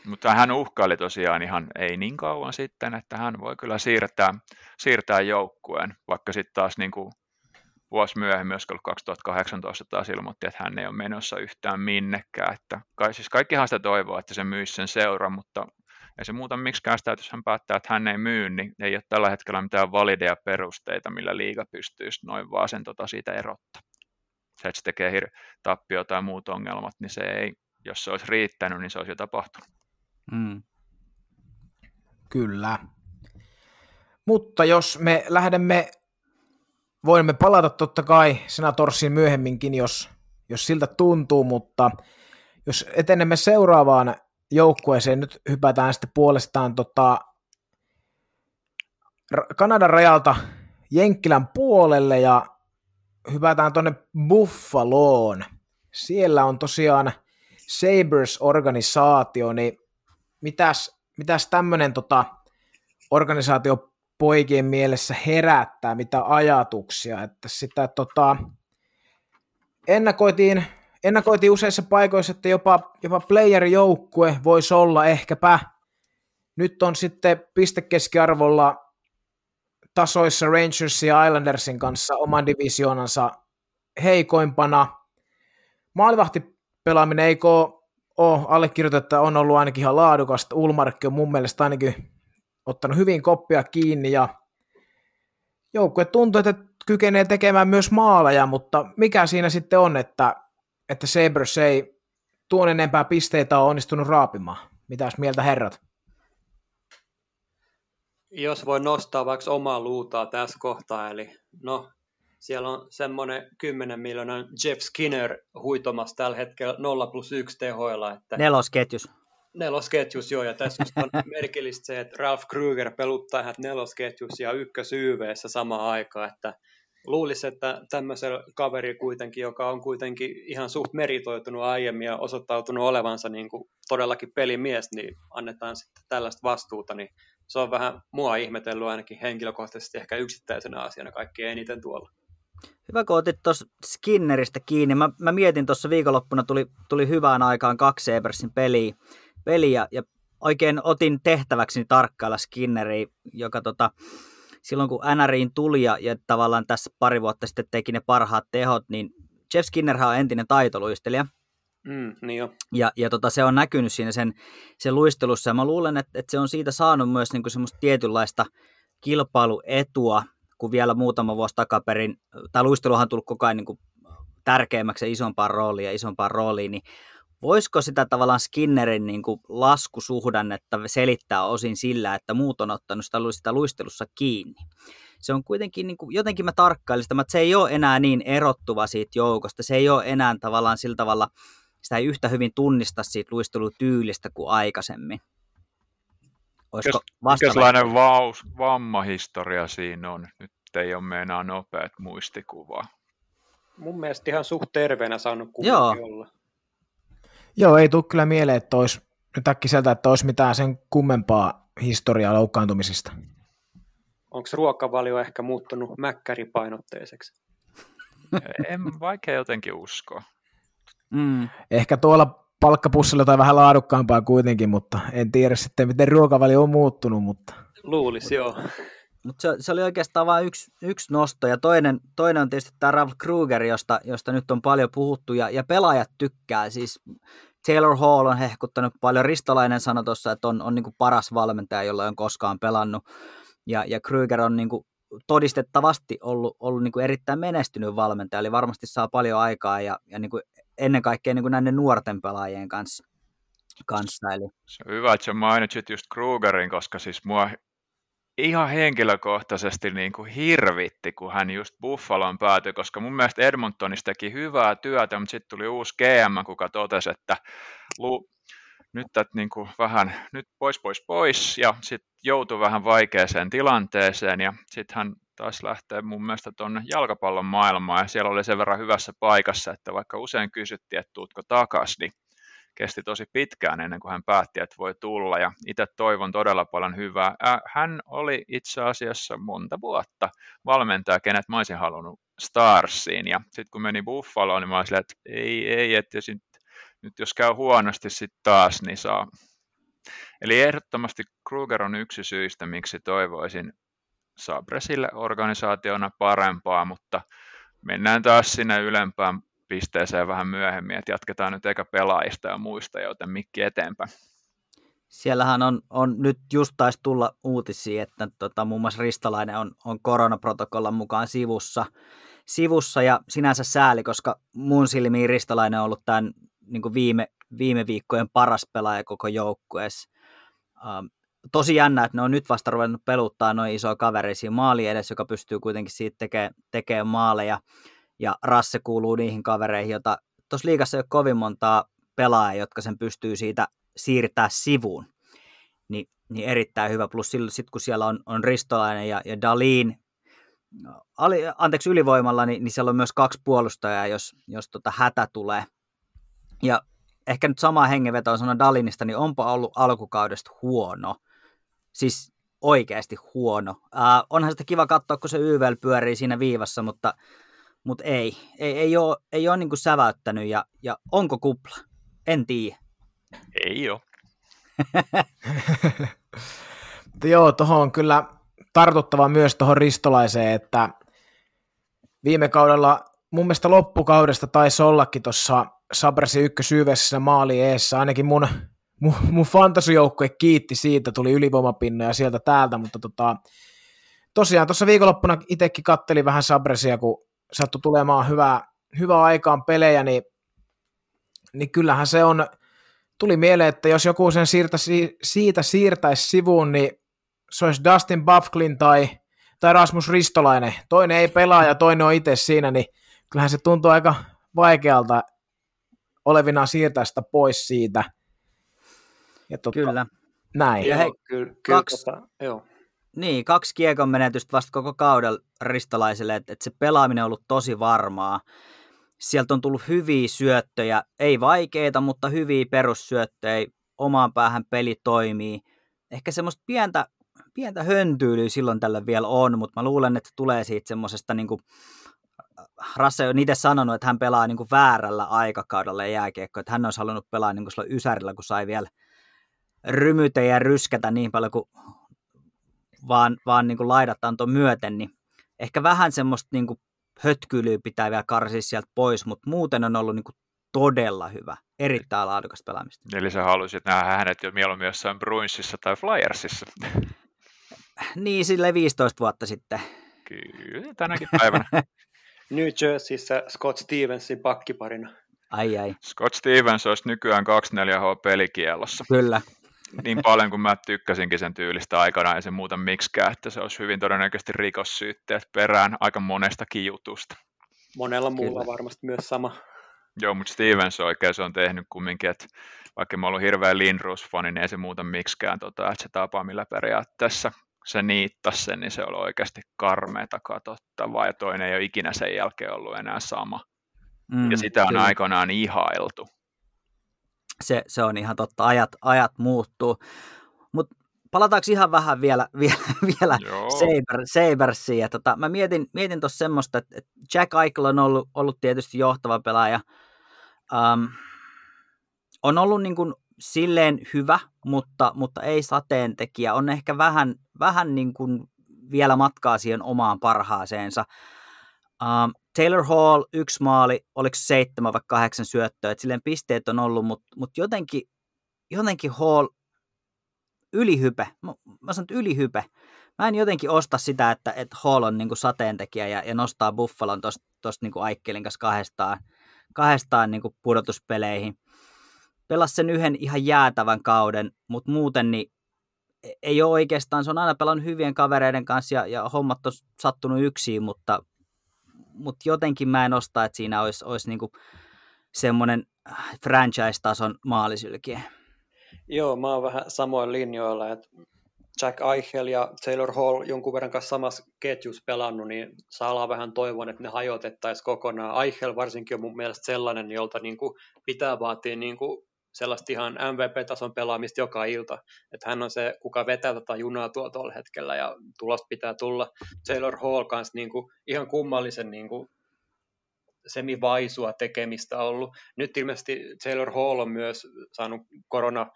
Mutta hän uhkaili tosiaan ihan ei niin kauan sitten, että hän voi kyllä siirtää, siirtää joukkueen, vaikka sitten taas niin kuin vuosi myöhemmin, myös 2018 taas ilmoitti, että hän ei ole menossa yhtään minnekään. Että kai, siis kaikkihan sitä toivoo, että se myisi sen seuran, mutta ei se muuta miksikään sitä, että jos hän päättää, että hän ei myy, niin ei ole tällä hetkellä mitään valideja perusteita, millä liiga pystyisi noin vaan sen tota siitä erottaa. Se, että se tekee hir- tappio tai muut ongelmat, niin se ei, jos se olisi riittänyt, niin se olisi jo tapahtunut. Mm. Kyllä. Mutta jos me lähdemme, voimme palata totta kai Senatorsiin myöhemminkin, jos, jos siltä tuntuu, mutta jos etenemme seuraavaan joukkueeseen, nyt hypätään sitten puolestaan tota, Kanadan rajalta Jenkkilän puolelle ja hypätään tuonne Buffaloon. Siellä on tosiaan Sabres-organisaatio, niin mitäs, mitäs tämmöinen tota, organisaatio poikien mielessä herättää, mitä ajatuksia, että sitä tota, ennakoitiin, ennakoitiin useissa paikoissa, että jopa, jopa player-joukkue voisi olla ehkäpä. Nyt on sitten pistekeskiarvolla tasoissa Rangersin ja Islandersin kanssa oman divisioonansa heikoimpana. Maalivahti pelaaminen ei ole allekirjoitettu, on ollut ainakin ihan laadukasta. Ulmarkki on mun mielestä ainakin ottanut hyvin koppia kiinni ja joukkue tuntuu, että kykenee tekemään myös maaleja, mutta mikä siinä sitten on, että, että Sabres ei tuon enempää pisteitä ole onnistunut raapimaan? Mitäs mieltä herrat? Jos voi nostaa vaikka omaa luutaa tässä kohtaa, eli no, siellä on semmoinen 10 miljoonan Jeff Skinner huitomassa tällä hetkellä 0 plus 1 tehoilla. Että Nelosketjus. Nelosketjus, joo, ja tässä on merkillistä se, että Ralph Kruger peluttaa ihan nelosketjus ja ykkös YVssä samaan aikaan, että luulisi, että tämmöisellä kaveri kuitenkin, joka on kuitenkin ihan suht meritoitunut aiemmin ja osoittautunut olevansa niin kuin todellakin pelimies, niin annetaan sitten tällaista vastuuta, niin se on vähän mua ihmetellyt ainakin henkilökohtaisesti ehkä yksittäisenä asiana kaikkein eniten tuolla. Hyvä, kun otit tuossa Skinneristä kiinni. Mä, mä mietin tuossa viikonloppuna, tuli, tuli hyvään aikaan kaksi Ebersin peliä, peliä ja oikein otin tehtäväksi tarkkailla Skinneri, joka tota, silloin kun NRiin tuli ja, ja tavallaan tässä pari vuotta sitten teki ne parhaat tehot, niin Jeff Skinnerhän on entinen taitoluistelija. Mm, niin jo. Ja, ja tota, se on näkynyt siinä sen, sen luistelussa, ja mä luulen, että, että se on siitä saanut myös niin kuin semmoista tietynlaista kilpailuetua, kun vielä muutama vuosi takaperin, tai luisteluhan on tullut koko ajan niin kuin tärkeämmäksi ja isompaan rooliin ja isompaan rooliin, niin voisiko sitä tavallaan Skinnerin niin kuin laskusuhdannetta selittää osin sillä, että muut on ottanut sitä, sitä luistelussa kiinni? Se on kuitenkin, niin kuin, jotenkin mä tarkkailin sitä, että se ei ole enää niin erottuva siitä joukosta, se ei ole enää tavallaan sillä tavalla, sitä ei yhtä hyvin tunnista siitä luistelutyylistä kuin aikaisemmin. Olisiko Minkälainen vaus, vammahistoria siinä on? Nyt ei ole meinaa nopeat muistikuvaa. Mun mielestä ihan suht terveenä saanut Joo. olla. Joo, ei tule kyllä mieleen, että olisi nyt äkkiseltä, että olisi mitään sen kummempaa historiaa loukkaantumisista. Onko ruokavalio ehkä muuttunut mäkkäripainotteiseksi? en vaikea jotenkin uskoa. Mm. Ehkä tuolla palkkapussilla tai vähän laadukkaampaa kuitenkin, mutta en tiedä sitten, miten ruokavalio on muuttunut. Mutta... Luulisi, joo. Mutta se, se, oli oikeastaan vain yksi, yksi nosto, ja toinen, toinen on tietysti tämä Ralph Kruger, josta, josta nyt on paljon puhuttu, ja, ja pelaajat tykkää. Siis Taylor Hall on hehkuttanut paljon. Ristolainen sanoi tuossa, että on, on niin kuin paras valmentaja, jolla on koskaan pelannut. Ja, ja Kruger on niin kuin todistettavasti ollut, ollut niin kuin erittäin menestynyt valmentaja, eli varmasti saa paljon aikaa ja, ja niin kuin ennen kaikkea niin kuin näiden nuorten pelaajien kanssa. kanssa eli. Se on hyvä, että sä mainitsit just Krugerin, koska siis mua ihan henkilökohtaisesti niin kuin hirvitti, kun hän just Buffaloon päätyi, koska mun mielestä Edmontonissa teki hyvää työtä, mutta sitten tuli uusi GM, kuka totesi, että lu, nyt että niin kuin vähän nyt pois pois pois ja sitten joutui vähän vaikeaseen tilanteeseen ja sitten hän taas lähtee mun mielestä tuonne jalkapallon maailmaan ja siellä oli sen verran hyvässä paikassa, että vaikka usein kysyttiin, että tuutko takaisin, niin kesti tosi pitkään ennen kuin hän päätti, että voi tulla ja itse toivon todella paljon hyvää. Hän oli itse asiassa monta vuotta valmentaja, kenet mä olisin halunnut Starsiin ja sitten kun meni Buffaloon, niin mä olisin, että ei, ei, että sit, nyt jos käy huonosti sitten taas, niin saa. Eli ehdottomasti Kruger on yksi syistä, miksi toivoisin Sabresille organisaationa parempaa, mutta mennään taas sinne ylempään pisteeseen vähän myöhemmin, että jatketaan nyt eikä pelaajista ja muista, joten mikki eteenpäin. Siellähän on, on nyt just taisi tulla uutisia, että tota, muun muassa Ristolainen on, on koronaprotokollan mukaan sivussa, sivussa ja sinänsä sääli, koska mun silmiin Ristolainen on ollut tämän niin viime, viime viikkojen paras pelaaja koko joukkueessa. Um, tosi jännä, että ne on nyt vasta ruvennut peluttaa noin isoja kavereisia maali edes, joka pystyy kuitenkin siitä tekemään tekee maaleja ja Rasse kuuluu niihin kavereihin, joita tuossa liigassa ei ole kovin montaa pelaajaa, jotka sen pystyy siitä siirtää sivuun. Ni, niin erittäin hyvä. Plus sitten kun siellä on, on Ristolainen ja, ja Dalin, ali, anteeksi ylivoimalla, niin, niin siellä on myös kaksi puolustajaa, jos, jos tota hätä tulee. Ja ehkä nyt sama hengenveto sanoa Dalinista, niin onpa ollut alkukaudesta huono. Siis oikeasti huono. Äh, onhan sitä kiva katsoa, kun se YVL pyörii siinä viivassa, mutta mutta ei, ei, ei ole, ei ole niin kuin säväyttänyt ja, ja onko kupla? En tiedä. Ei ole. Joo, tuohon on kyllä tartuttava myös tuohon ristolaiseen, että viime kaudella mun mielestä loppukaudesta taisi ollakin tuossa Sabrasi ykkösyydessä maali eessä, ainakin mun, mun, mun fantasijoukkue kiitti siitä, tuli ylivoimapinnoja sieltä täältä, mutta tota, tosiaan tuossa viikonloppuna itsekin kattelin vähän Sabresia, kun sattui tulemaan hyvää, hyvää aikaan pelejä, niin, niin kyllähän se on, tuli mieleen, että jos joku sen siirtä, siitä siirtäisi sivuun, niin se olisi Dustin Bufflin tai, tai Rasmus Ristolainen. Toinen ei pelaa ja toinen on itse siinä, niin kyllähän se tuntuu aika vaikealta olevina siirtää sitä pois siitä. Ja totta, kyllä. Näin. Joo, hei, kyllä, kyllä, kaksi, tota, joo. Niin, kaksi kiekon menetystä vasta koko kaudella ristolaiselle, että, että se pelaaminen on ollut tosi varmaa. Sieltä on tullut hyviä syöttöjä, ei vaikeita, mutta hyviä perussyöttöjä, omaan päähän peli toimii. Ehkä semmoista pientä, pientä höntyylyä silloin tällä vielä on, mutta mä luulen, että tulee siitä semmoisesta niin kuin, Rasse on itse sanonut, että hän pelaa niin kuin väärällä aikakaudella jääkiekkoa, että hän olisi halunnut pelaa niin kuin ysärillä, kun sai vielä rymytä ja ryskätä niin paljon kuin vaan, vaan niin kuin laidat antoi myöten, niin ehkä vähän semmoista niin kuin hötkyilyä pitää vielä karsia sieltä pois, mutta muuten on ollut niin kuin todella hyvä, erittäin laadukasta pelaamista. Eli sä haluaisit nähdä hänet jo mieluummin jossain Bruinsissa tai Flyersissa. Niin, sille 15 vuotta sitten. Kyllä, tänäkin päivänä. New Jerseyssä Scott Stevensin pakkiparina. Ai ai. Scott Stevens olisi nykyään 24H pelikielossa. Kyllä, niin paljon kuin mä tykkäsinkin sen tyylistä aikana, ei se muuta miksikään, että se olisi hyvin todennäköisesti rikossyytteet perään aika monestakin jutusta. Monella muulla Kyllä. varmasti myös sama. Joo, mutta Stevens oikein se on tehnyt kumminkin, että vaikka mä ollut hirveä Lindros-fani, niin ei se muuta miksikään, tota, että se tapa, millä periaatteessa se niittasi sen, niin se oli oikeasti karmeeta katsottavaa, ja toinen ei ole ikinä sen jälkeen ollut enää sama. Mm, ja sitä on kyllä. aikanaan ihailtu se, se on ihan totta, ajat, ajat muuttuu. Mutta palataanko ihan vähän vielä, vielä, vielä Saber, Sabersiin. Ja tota, mä mietin, mietin tuossa semmoista, että, että Jack Eichel on ollut, ollut tietysti johtava pelaaja. Um, on ollut niin kuin silleen hyvä, mutta, mutta ei sateentekijä. On ehkä vähän, vähän niin kuin vielä matkaa siihen omaan parhaaseensa. Um, Taylor Hall, yksi maali, oliko seitsemän vai kahdeksan syöttöä, että silleen pisteet on ollut, mutta, mutta jotenkin, jotenkin Hall ylihype, mä, mä sanon, ylihype. Mä en jotenkin osta sitä, että, että Hall on niin kuin sateentekijä ja, ja nostaa Buffalon tuosta niin Aikkelin kanssa kahdestaan, kahdestaan niin kuin pudotuspeleihin. Pelas sen yhden ihan jäätävän kauden, mutta muuten niin e, ei ole oikeastaan, se on aina pelannut hyvien kavereiden kanssa ja, ja hommat on sattunut yksin, mutta mutta jotenkin mä en osta, että siinä olisi, olisi niinku semmoinen franchise-tason maalisylkiä. Joo, mä oon vähän samoin linjoilla, että Jack Eichel ja Taylor Hall jonkun verran kanssa samassa ketjussa pelannut, niin saa vähän toivon, että ne hajotettaisiin kokonaan. Eichel varsinkin on mun mielestä sellainen, jolta niin kuin pitää vaatia niin kuin sellaista ihan MVP-tason pelaamista joka ilta. Että hän on se, kuka vetää tätä junaa tuolla tuolla hetkellä ja tulosta pitää tulla. Taylor Hall kanssa niin kuin, ihan kummallisen niin kuin, semivaisua tekemistä ollut. Nyt ilmeisesti Taylor Hall on myös saanut korona,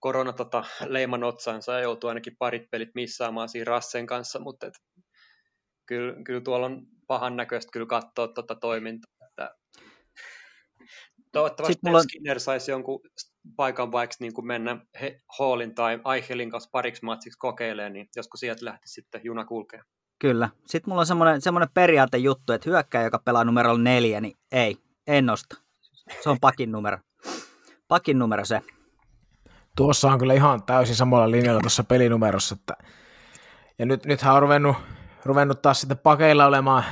korona tota, leiman otsansa ja joutuu ainakin parit pelit missaamaan siinä Rassen kanssa, mutta et, kyllä, kyllä tuolla on pahan näköistä kyllä katsoa tuota toimintaa. Että Toivottavasti mulla... Skinner saisi jonkun paikan vaikka niin kuin mennä he, Hallin tai Eichelin kanssa pariksi matsiksi kokeilemaan, niin joskus sieltä lähti sitten juna kulkea. Kyllä. Sitten mulla on semmoinen, semmoinen periaatejuttu, että hyökkäjä, joka pelaa numerolla neljä, niin ei, en nosta. Se on pakin numero. Pakin numero se. Tuossa on kyllä ihan täysin samalla linjalla tuossa pelinumerossa. Että... Ja nyt, nythän on ruvennut, ruvennut taas sitten pakeilla olemaan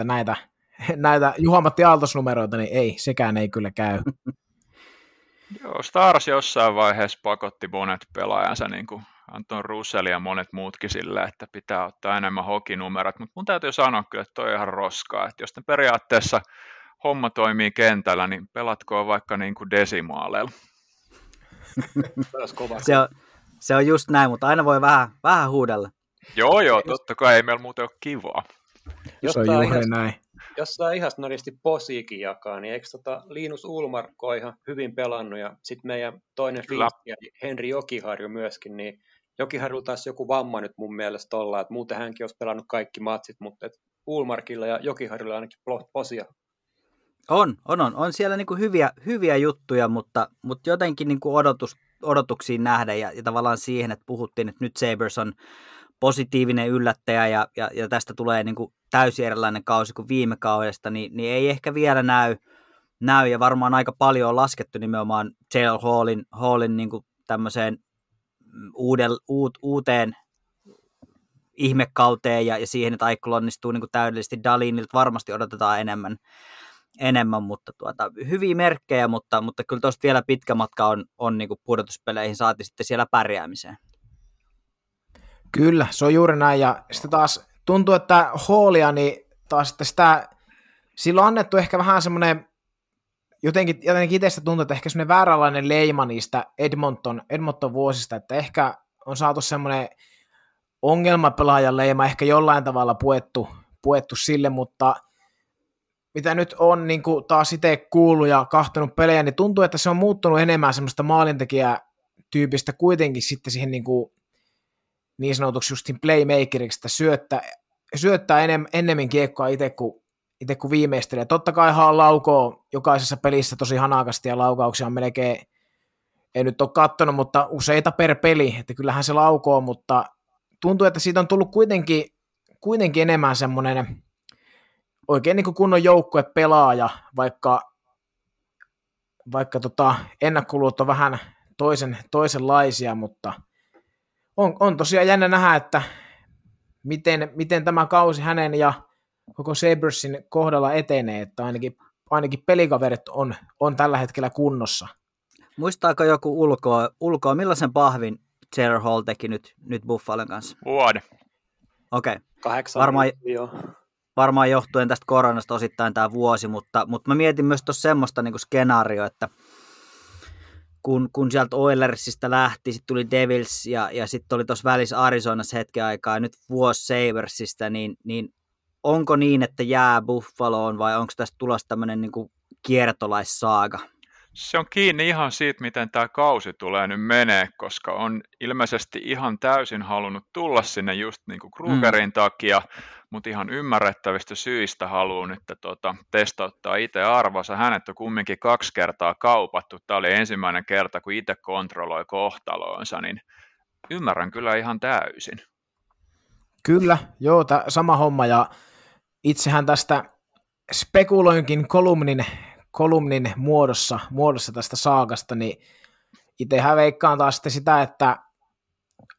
28-50 näitä näitä Juha-Matti Aaltos-numeroita, niin ei, sekään ei kyllä käy. Joo, Stars jossain vaiheessa pakotti monet pelaajansa, niin kuin Anton Russell ja monet muutkin sille, että pitää ottaa enemmän hokinumerot, mutta mun täytyy sanoa kyllä, että toi on ihan roskaa, että jos ne periaatteessa homma toimii kentällä, niin pelatkoon vaikka niin kuin desimaaleilla. se, on, se on just näin, mutta aina voi vähän, vähän huudella. Joo, joo, totta kai ei meillä muuten ole kivaa. Se on juuri näin jos saa ihan noristi posiikin jakaa, niin eikö tota Linus Ulmarkko ihan hyvin pelannut ja sitten meidän toinen Finski, Henri Jokiharju myöskin, niin Jokiharjulla taisi joku vamma nyt mun mielestä olla, että muuten hänkin olisi pelannut kaikki matsit, mutta et Ulmarkilla ja Jokiharjulla ainakin posia. On, on, on. On siellä niin kuin hyviä, hyviä juttuja, mutta, mutta jotenkin niin kuin odotus, odotuksiin nähdä ja, ja tavallaan siihen, että puhuttiin, että nyt Sabres on positiivinen yllättäjä ja, ja, ja tästä tulee niin kuin täysin erilainen kausi kuin viime kaudesta, niin, niin ei ehkä vielä näy, näy. Ja varmaan aika paljon on laskettu nimenomaan Taylor Hallin, Hallin niin kuin tämmöiseen uuden, uut, uuteen ihmekauteen ja, ja siihen, että Aikko onnistuu niin kuin täydellisesti Dalinilta. Varmasti odotetaan enemmän, enemmän mutta tuota, hyviä merkkejä, mutta, mutta kyllä tuosta vielä pitkä matka on, on niin kuin pudotuspeleihin, saati sitten siellä pärjäämiseen. Kyllä, se on juuri näin, ja sitten taas tuntuu, että Hallia, niin taas että sitä, sillä on annettu ehkä vähän semmoinen, jotenkin, jotenkin itsestä tuntuu, että ehkä semmoinen vääränlainen leima niistä Edmonton, Edmonton vuosista, että ehkä on saatu semmoinen ongelmapelaajan leima ehkä jollain tavalla puettu, puettu sille, mutta mitä nyt on niin kuin taas itse kuullut ja kahtonut pelejä, niin tuntuu, että se on muuttunut enemmän semmoista maalintekijää tyypistä kuitenkin sitten siihen niin, kuin niin sanotuksi justin playmakeriksi, että syöttää, syöttää enem, ennemmin kiekkoa itse kuin, itse kuin viimeistelee. Totta kai hän laukoo jokaisessa pelissä tosi hanakasti ja laukauksia on melkein, ei nyt ole kattonut, mutta useita per peli, että kyllähän se laukoo, mutta tuntuu, että siitä on tullut kuitenkin, kuitenkin enemmän semmoinen oikein niin kuin kunnon pelaaja, vaikka, vaikka tota, ennakkolut on vähän toisen, toisenlaisia, mutta on, on tosiaan jännä nähdä, että miten, miten tämä kausi hänen ja koko Sabersin kohdalla etenee, että ainakin, ainakin pelikaverit on, on tällä hetkellä kunnossa. Muistaako joku ulkoa, ulkoa millaisen pahvin Taylor Hall teki nyt, nyt Buffalon kanssa? Vuoden. Okei. Okay. Kahdeksan varmaan, varmaan johtuen tästä koronasta osittain tämä vuosi, mutta, mutta mä mietin myös tuossa semmoista niin skenaario, että kun, kun sieltä Oilersista lähti, sitten tuli Devils ja, ja sitten oli tuossa välissä Arizonassa hetken aikaa ja nyt vuosi Sabersista, niin, niin onko niin, että jää Buffaloon vai onko tästä tulossa tämmöinen niin kiertolaissaaga? Se on kiinni ihan siitä, miten tämä kausi tulee nyt menee, koska on ilmeisesti ihan täysin halunnut tulla sinne just niin kuin Krugerin mm. takia, mutta ihan ymmärrettävistä syistä haluaa nyt tuota, testauttaa itse arvonsa. Hänet on kumminkin kaksi kertaa kaupattu. Tämä oli ensimmäinen kerta, kun itse kontrolloi kohtaloonsa, niin ymmärrän kyllä ihan täysin. Kyllä, joo, tämä sama homma ja itsehän tästä spekuloinkin kolumnin kolumnin muodossa, muodossa tästä saakasta, niin itsehän veikkaan taas sitten sitä, että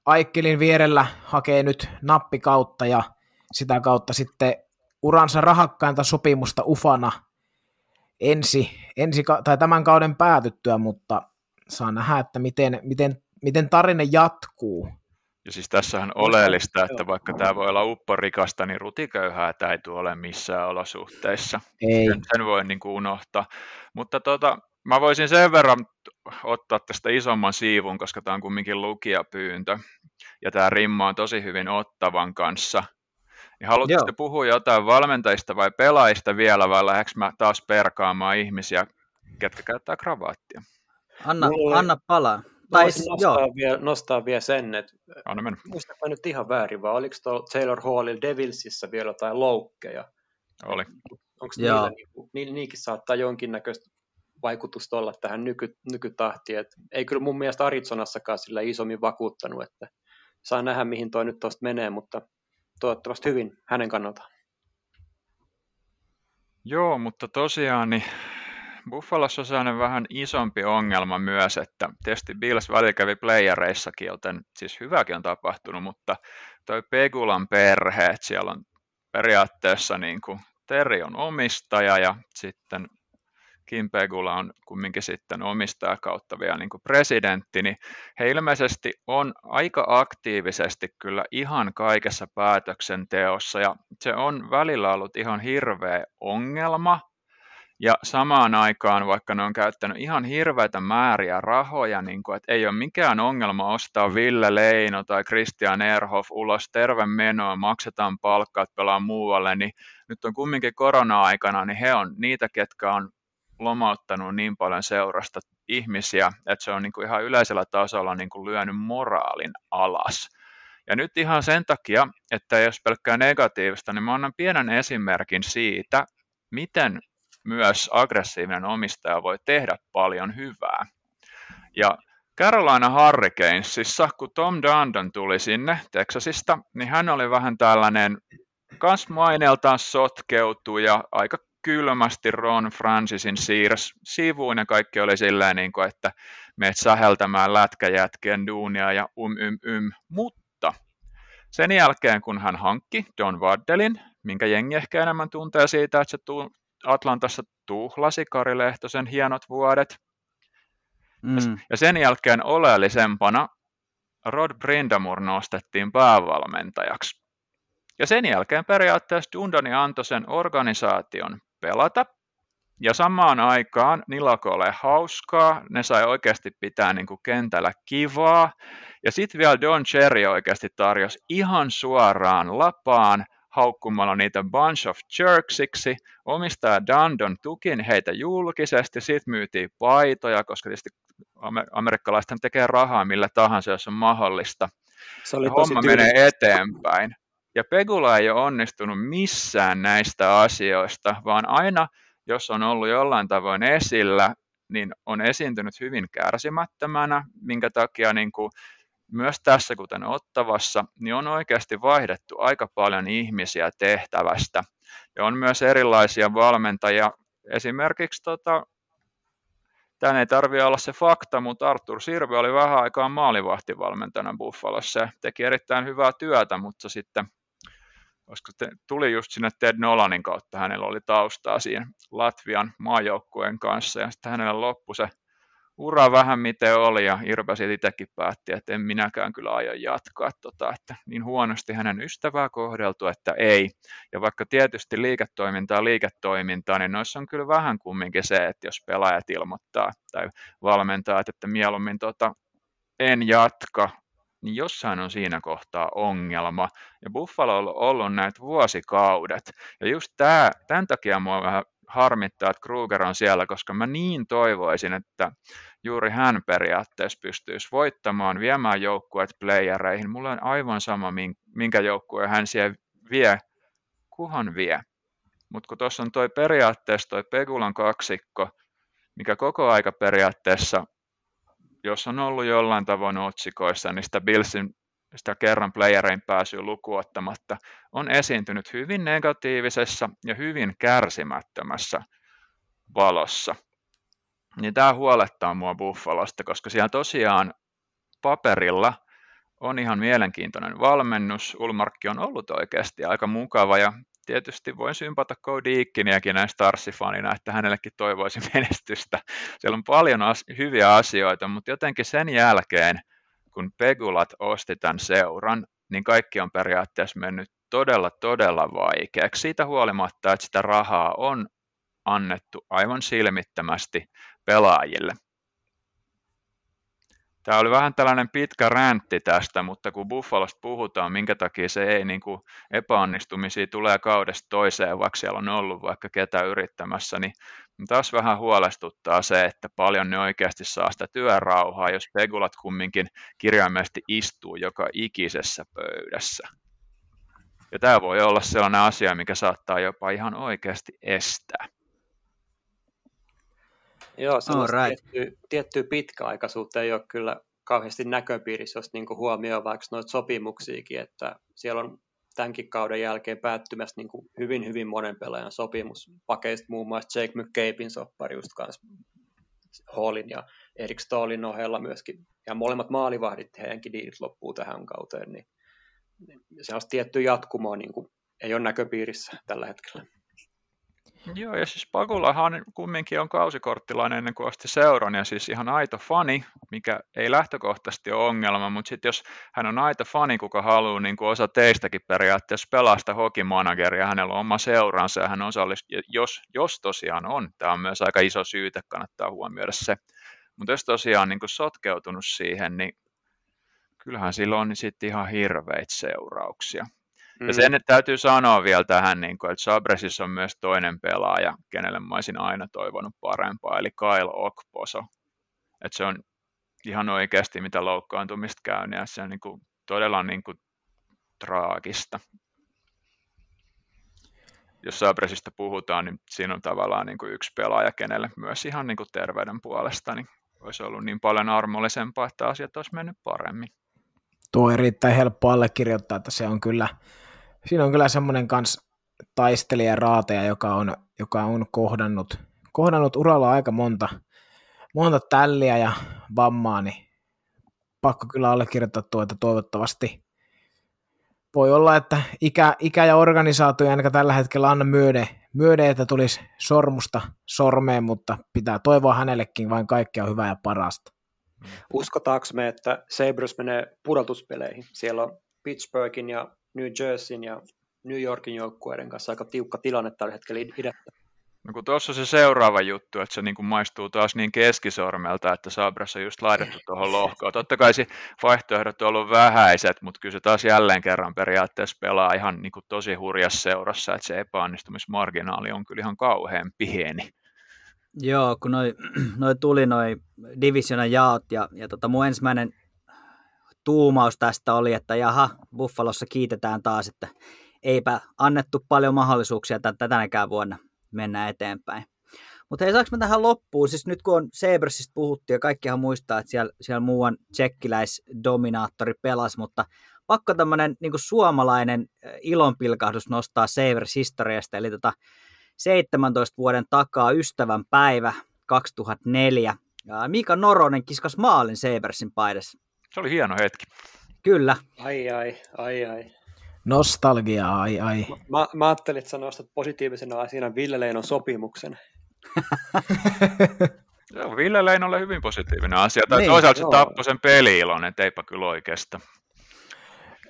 Aikkelin vierellä hakee nyt nappikautta ja sitä kautta sitten uransa rahakkainta sopimusta ufana ensi, ensi tai tämän kauden päätyttyä, mutta saa nähdä, että miten, miten, miten tarina jatkuu. Ja siis tässähän oleellista, että vaikka tämä voi olla upporikasta, niin rutiköyhää tämä ei tule ole missään olosuhteissa. Ei. Sen, sen voi niin kuin unohtaa. Mutta tota, mä voisin sen verran ottaa tästä isomman siivun, koska tämä on kumminkin lukijapyyntö. Ja tämä rimma on tosi hyvin ottavan kanssa. Niin haluatteko puhua jotain valmentajista vai pelaajista vielä, vai lähdekö mä taas perkaamaan ihmisiä, ketkä käyttää kravaattia? Anna, anna palaa. Tai, nostaa, joo. Vielä, nostaa vielä sen, että muistatko nyt ihan väärin, vai oliko Taylor Hallilla Devilsissä vielä jotain loukkeja? Oli. Onko niillä, niin, niinkin saattaa jonkinnäköistä vaikutusta olla tähän nyky, nykytahtiin. Et ei kyllä mun mielestä Arizonassakaan sillä isommin vakuuttanut, että saa nähdä mihin toi nyt tuosta menee, mutta toivottavasti hyvin hänen kannaltaan. Joo, mutta tosiaan niin Buffalossa on sellainen vähän isompi ongelma myös, että tietysti Bills välillä kävi playereissakin, joten siis hyväkin on tapahtunut, mutta toi Pegulan perhe, että siellä on periaatteessa niin kuin Terri on omistaja ja sitten Kim Pegula on kumminkin sitten omistaja kautta vielä niin kuin presidentti, niin he ilmeisesti on aika aktiivisesti kyllä ihan kaikessa päätöksenteossa ja se on välillä ollut ihan hirveä ongelma, ja samaan aikaan, vaikka ne on käyttänyt ihan hirveitä määriä rahoja, niin kuin, että ei ole mikään ongelma ostaa Ville Leino tai Christian Erhoff ulos terve menoa, maksetaan palkkaat, pelaa muualle, niin nyt on kumminkin korona-aikana, niin he on niitä, ketkä on lomauttanut niin paljon seurasta ihmisiä, että se on niin kuin ihan yleisellä tasolla niin kuin lyönyt moraalin alas. Ja nyt ihan sen takia, että jos pelkkää negatiivista, niin mä annan pienen esimerkin siitä, miten myös aggressiivinen omistaja voi tehdä paljon hyvää. Ja Carolina Hurricanesissa, kun Tom Dundon tuli sinne Texasista, niin hän oli vähän tällainen kans maineeltaan sotkeutuja, aika kylmästi Ron Francisin siirs sivuun ja kaikki oli silleen, niin kuin, että meet säheltämään lätkäjätkien duunia ja um ym ym. Mutta sen jälkeen, kun hän hankki Don Waddelin, minkä jengi ehkä enemmän tuntee siitä, että se Atlantassa tuhlasi Kari Lehtosen hienot vuodet, Mm. Ja sen jälkeen oleellisempana Rod Brindamur nostettiin päävalmentajaksi. Ja sen jälkeen periaatteessa Dundoni antoi sen organisaation pelata. Ja samaan aikaan Nilako oli hauskaa, ne sai oikeasti pitää niin kuin kentällä kivaa. Ja sitten vielä Don Cherry oikeasti tarjosi ihan suoraan lapaan haukkumalla niitä bunch of jerksiksi. Omistaja Dundon tukin heitä julkisesti, sitten myytiin paitoja, koska tietysti amerikkalaiset tekee rahaa millä tahansa, jos on mahdollista. Se oli homma menee eteenpäin. Ja Pegula ei ole onnistunut missään näistä asioista, vaan aina, jos on ollut jollain tavoin esillä, niin on esiintynyt hyvin kärsimättömänä, minkä takia niin kuin myös tässä, kuten Ottavassa, niin on oikeasti vaihdettu aika paljon ihmisiä tehtävästä. Ja on myös erilaisia valmentajia, esimerkiksi tota, Tämä ei tarvitse olla se fakta, mutta Artur Sirvi oli vähän aikaa maalivahtivalmentajana Buffalossa teki erittäin hyvää työtä, mutta sitten koska te, tuli just sinne Ted Nolanin kautta, hänellä oli taustaa siinä Latvian maajoukkueen kanssa ja sitten hänellä loppui se ura vähän miten oli ja Irpa siitä itsekin päätti, että en minäkään kyllä aio jatkaa, tota, että niin huonosti hänen ystävää kohdeltu, että ei. Ja vaikka tietysti liiketoiminta on liiketoimintaa, niin noissa on kyllä vähän kumminkin se, että jos pelaajat ilmoittaa tai valmentajat, että mieluummin tota, en jatka, niin jossain on siinä kohtaa ongelma. Ja Buffalo on ollut näitä vuosikaudet. Ja just tämä, tämän takia mua vähän harmittaa, että Kruger on siellä, koska mä niin toivoisin, että juuri hän periaatteessa pystyisi voittamaan, viemään joukkueet playereihin. Mulla on aivan sama, minkä joukkue hän siellä vie, kuhan vie. Mutta kun tuossa on toi periaatteessa toi Pegulan kaksikko, mikä koko aika periaatteessa, jos on ollut jollain tavoin otsikoissa, niin sitä Billsin sitä kerran playerein pääsyä lukuottamatta, on esiintynyt hyvin negatiivisessa ja hyvin kärsimättömässä valossa niin tämä huolettaa mua Buffalosta, koska siellä tosiaan paperilla on ihan mielenkiintoinen valmennus. Ulmarkki on ollut oikeasti aika mukava ja tietysti voin sympata Cody Ikkiniäkin näin Starsifanina, että hänellekin toivoisin menestystä. Siellä on paljon as- hyviä asioita, mutta jotenkin sen jälkeen, kun Pegulat osti tämän seuran, niin kaikki on periaatteessa mennyt todella, todella vaikeaksi. Siitä huolimatta, että sitä rahaa on annettu aivan silmittömästi pelaajille. Tämä oli vähän tällainen pitkä räntti tästä, mutta kun Buffalosta puhutaan, minkä takia se ei niin kuin epäonnistumisia tulee kaudesta toiseen, vaikka siellä on ollut vaikka ketä yrittämässä, niin taas vähän huolestuttaa se, että paljon ne oikeasti saa sitä työrauhaa, jos pegulat kumminkin kirjaimellisesti istuu joka ikisessä pöydässä. Ja tämä voi olla sellainen asia, mikä saattaa jopa ihan oikeasti estää. Joo, sellaista right. tiettyä, tiettyä pitkäaikaisuutta ei ole kyllä kauheasti näköpiirissä, jos niin huomioon vaikka noita sopimuksiakin, että siellä on tämänkin kauden jälkeen päättymässä niin kuin hyvin, hyvin monen pelaajan sopimus. Pakeista muun muassa Jake McCabein soppari just kanssa Hallin ja Erik Stallin ohella myöskin. Ja molemmat maalivahdit, heidänkin diilit loppuu tähän kauteen, niin, niin se on tietty jatkumoa, niin kuin ei ole näköpiirissä tällä hetkellä. Joo, ja siis Pagulahan kumminkin on kausikorttilainen ennen kuin osti seuran, ja siis ihan aito fani, mikä ei lähtökohtaisesti ole ongelma, mutta sitten jos hän on aito fani, kuka haluaa, niin kuin osa teistäkin periaatteessa pelaa sitä hokimanageria, hänellä on oma seuransa, ja hän osallistuu, jos, jos tosiaan on, tämä on myös aika iso syyte, kannattaa huomioida se, mutta jos tosiaan niin kuin sotkeutunut siihen, niin kyllähän sillä on niin sitten ihan hirveitä seurauksia. Mm. Ja sen täytyy sanoa vielä tähän, niin kuin, että Sabresissa on myös toinen pelaaja, kenelle mä olisin aina toivonut parempaa, eli Kyle Okposo. Että se on ihan oikeasti, mitä loukkaantumista käy, niin se on niin kuin, todella niin kuin, traagista. Jos Sabresista puhutaan, niin siinä on tavallaan niin kuin yksi pelaaja, kenelle myös ihan niin kuin terveyden puolesta niin olisi ollut niin paljon armollisempaa, että asiat olisi mennyt paremmin. Tuo on erittäin helppo allekirjoittaa, että se on kyllä, siinä on kyllä semmoinen kans taistelija raateja, joka on, joka on kohdannut, kohdannut uralla aika monta, monta tälliä ja vammaa, niin pakko kyllä allekirjoittaa tuo, että toivottavasti voi olla, että ikä, ikä ja organisaatio ainakaan tällä hetkellä anna myöde, myöde, että tulisi sormusta sormeen, mutta pitää toivoa hänellekin vain kaikkea hyvää ja parasta. Uskotaanko me, että Sabres menee pudotuspeleihin? Siellä on Pittsburghin ja New Jerseyn ja New Yorkin joukkueiden kanssa aika tiukka tilanne tällä hetkellä idettä. No kun tuossa se seuraava juttu, että se niin kuin maistuu taas niin keskisormelta, että Sabras on just laitettu tuohon lohkoon. Totta kai se vaihtoehdot on ollut vähäiset, mutta kyllä se taas jälleen kerran periaatteessa pelaa ihan niin kuin tosi hurjassa seurassa, että se epäonnistumismarginaali on kyllä ihan kauhean pieni. Joo, kun noi, noi tuli noi divisionan jaot ja, ja tota mun ensimmäinen tuumaus tästä oli, että jaha, Buffalossa kiitetään taas, että eipä annettu paljon mahdollisuuksia tänäkään vuonna mennä eteenpäin. Mutta hei, saanko mä tähän loppuun? Siis nyt kun on Sabresista puhuttu ja kaikkihan muistaa, että siellä, siellä muuan tsekkiläisdominaattori pelasi, mutta pakko tämmöinen niin suomalainen ilonpilkahdus nostaa Sabres historiasta, eli tota 17 vuoden takaa ystävän päivä 2004. Ja Mika Noronen kiskas maalin Sabersin paidassa. Se oli hieno hetki. Kyllä. Ai ai, ai ai. Nostalgia, ai ai. Mä, mä ajattelin, että sä nostat positiivisena asiana Ville Leinon sopimuksen. Se on Ville Leinolle hyvin positiivinen asia. Tai niin, toisaalta joo. se tappoi sen peli-ilon, että eipä kyllä oikeasta.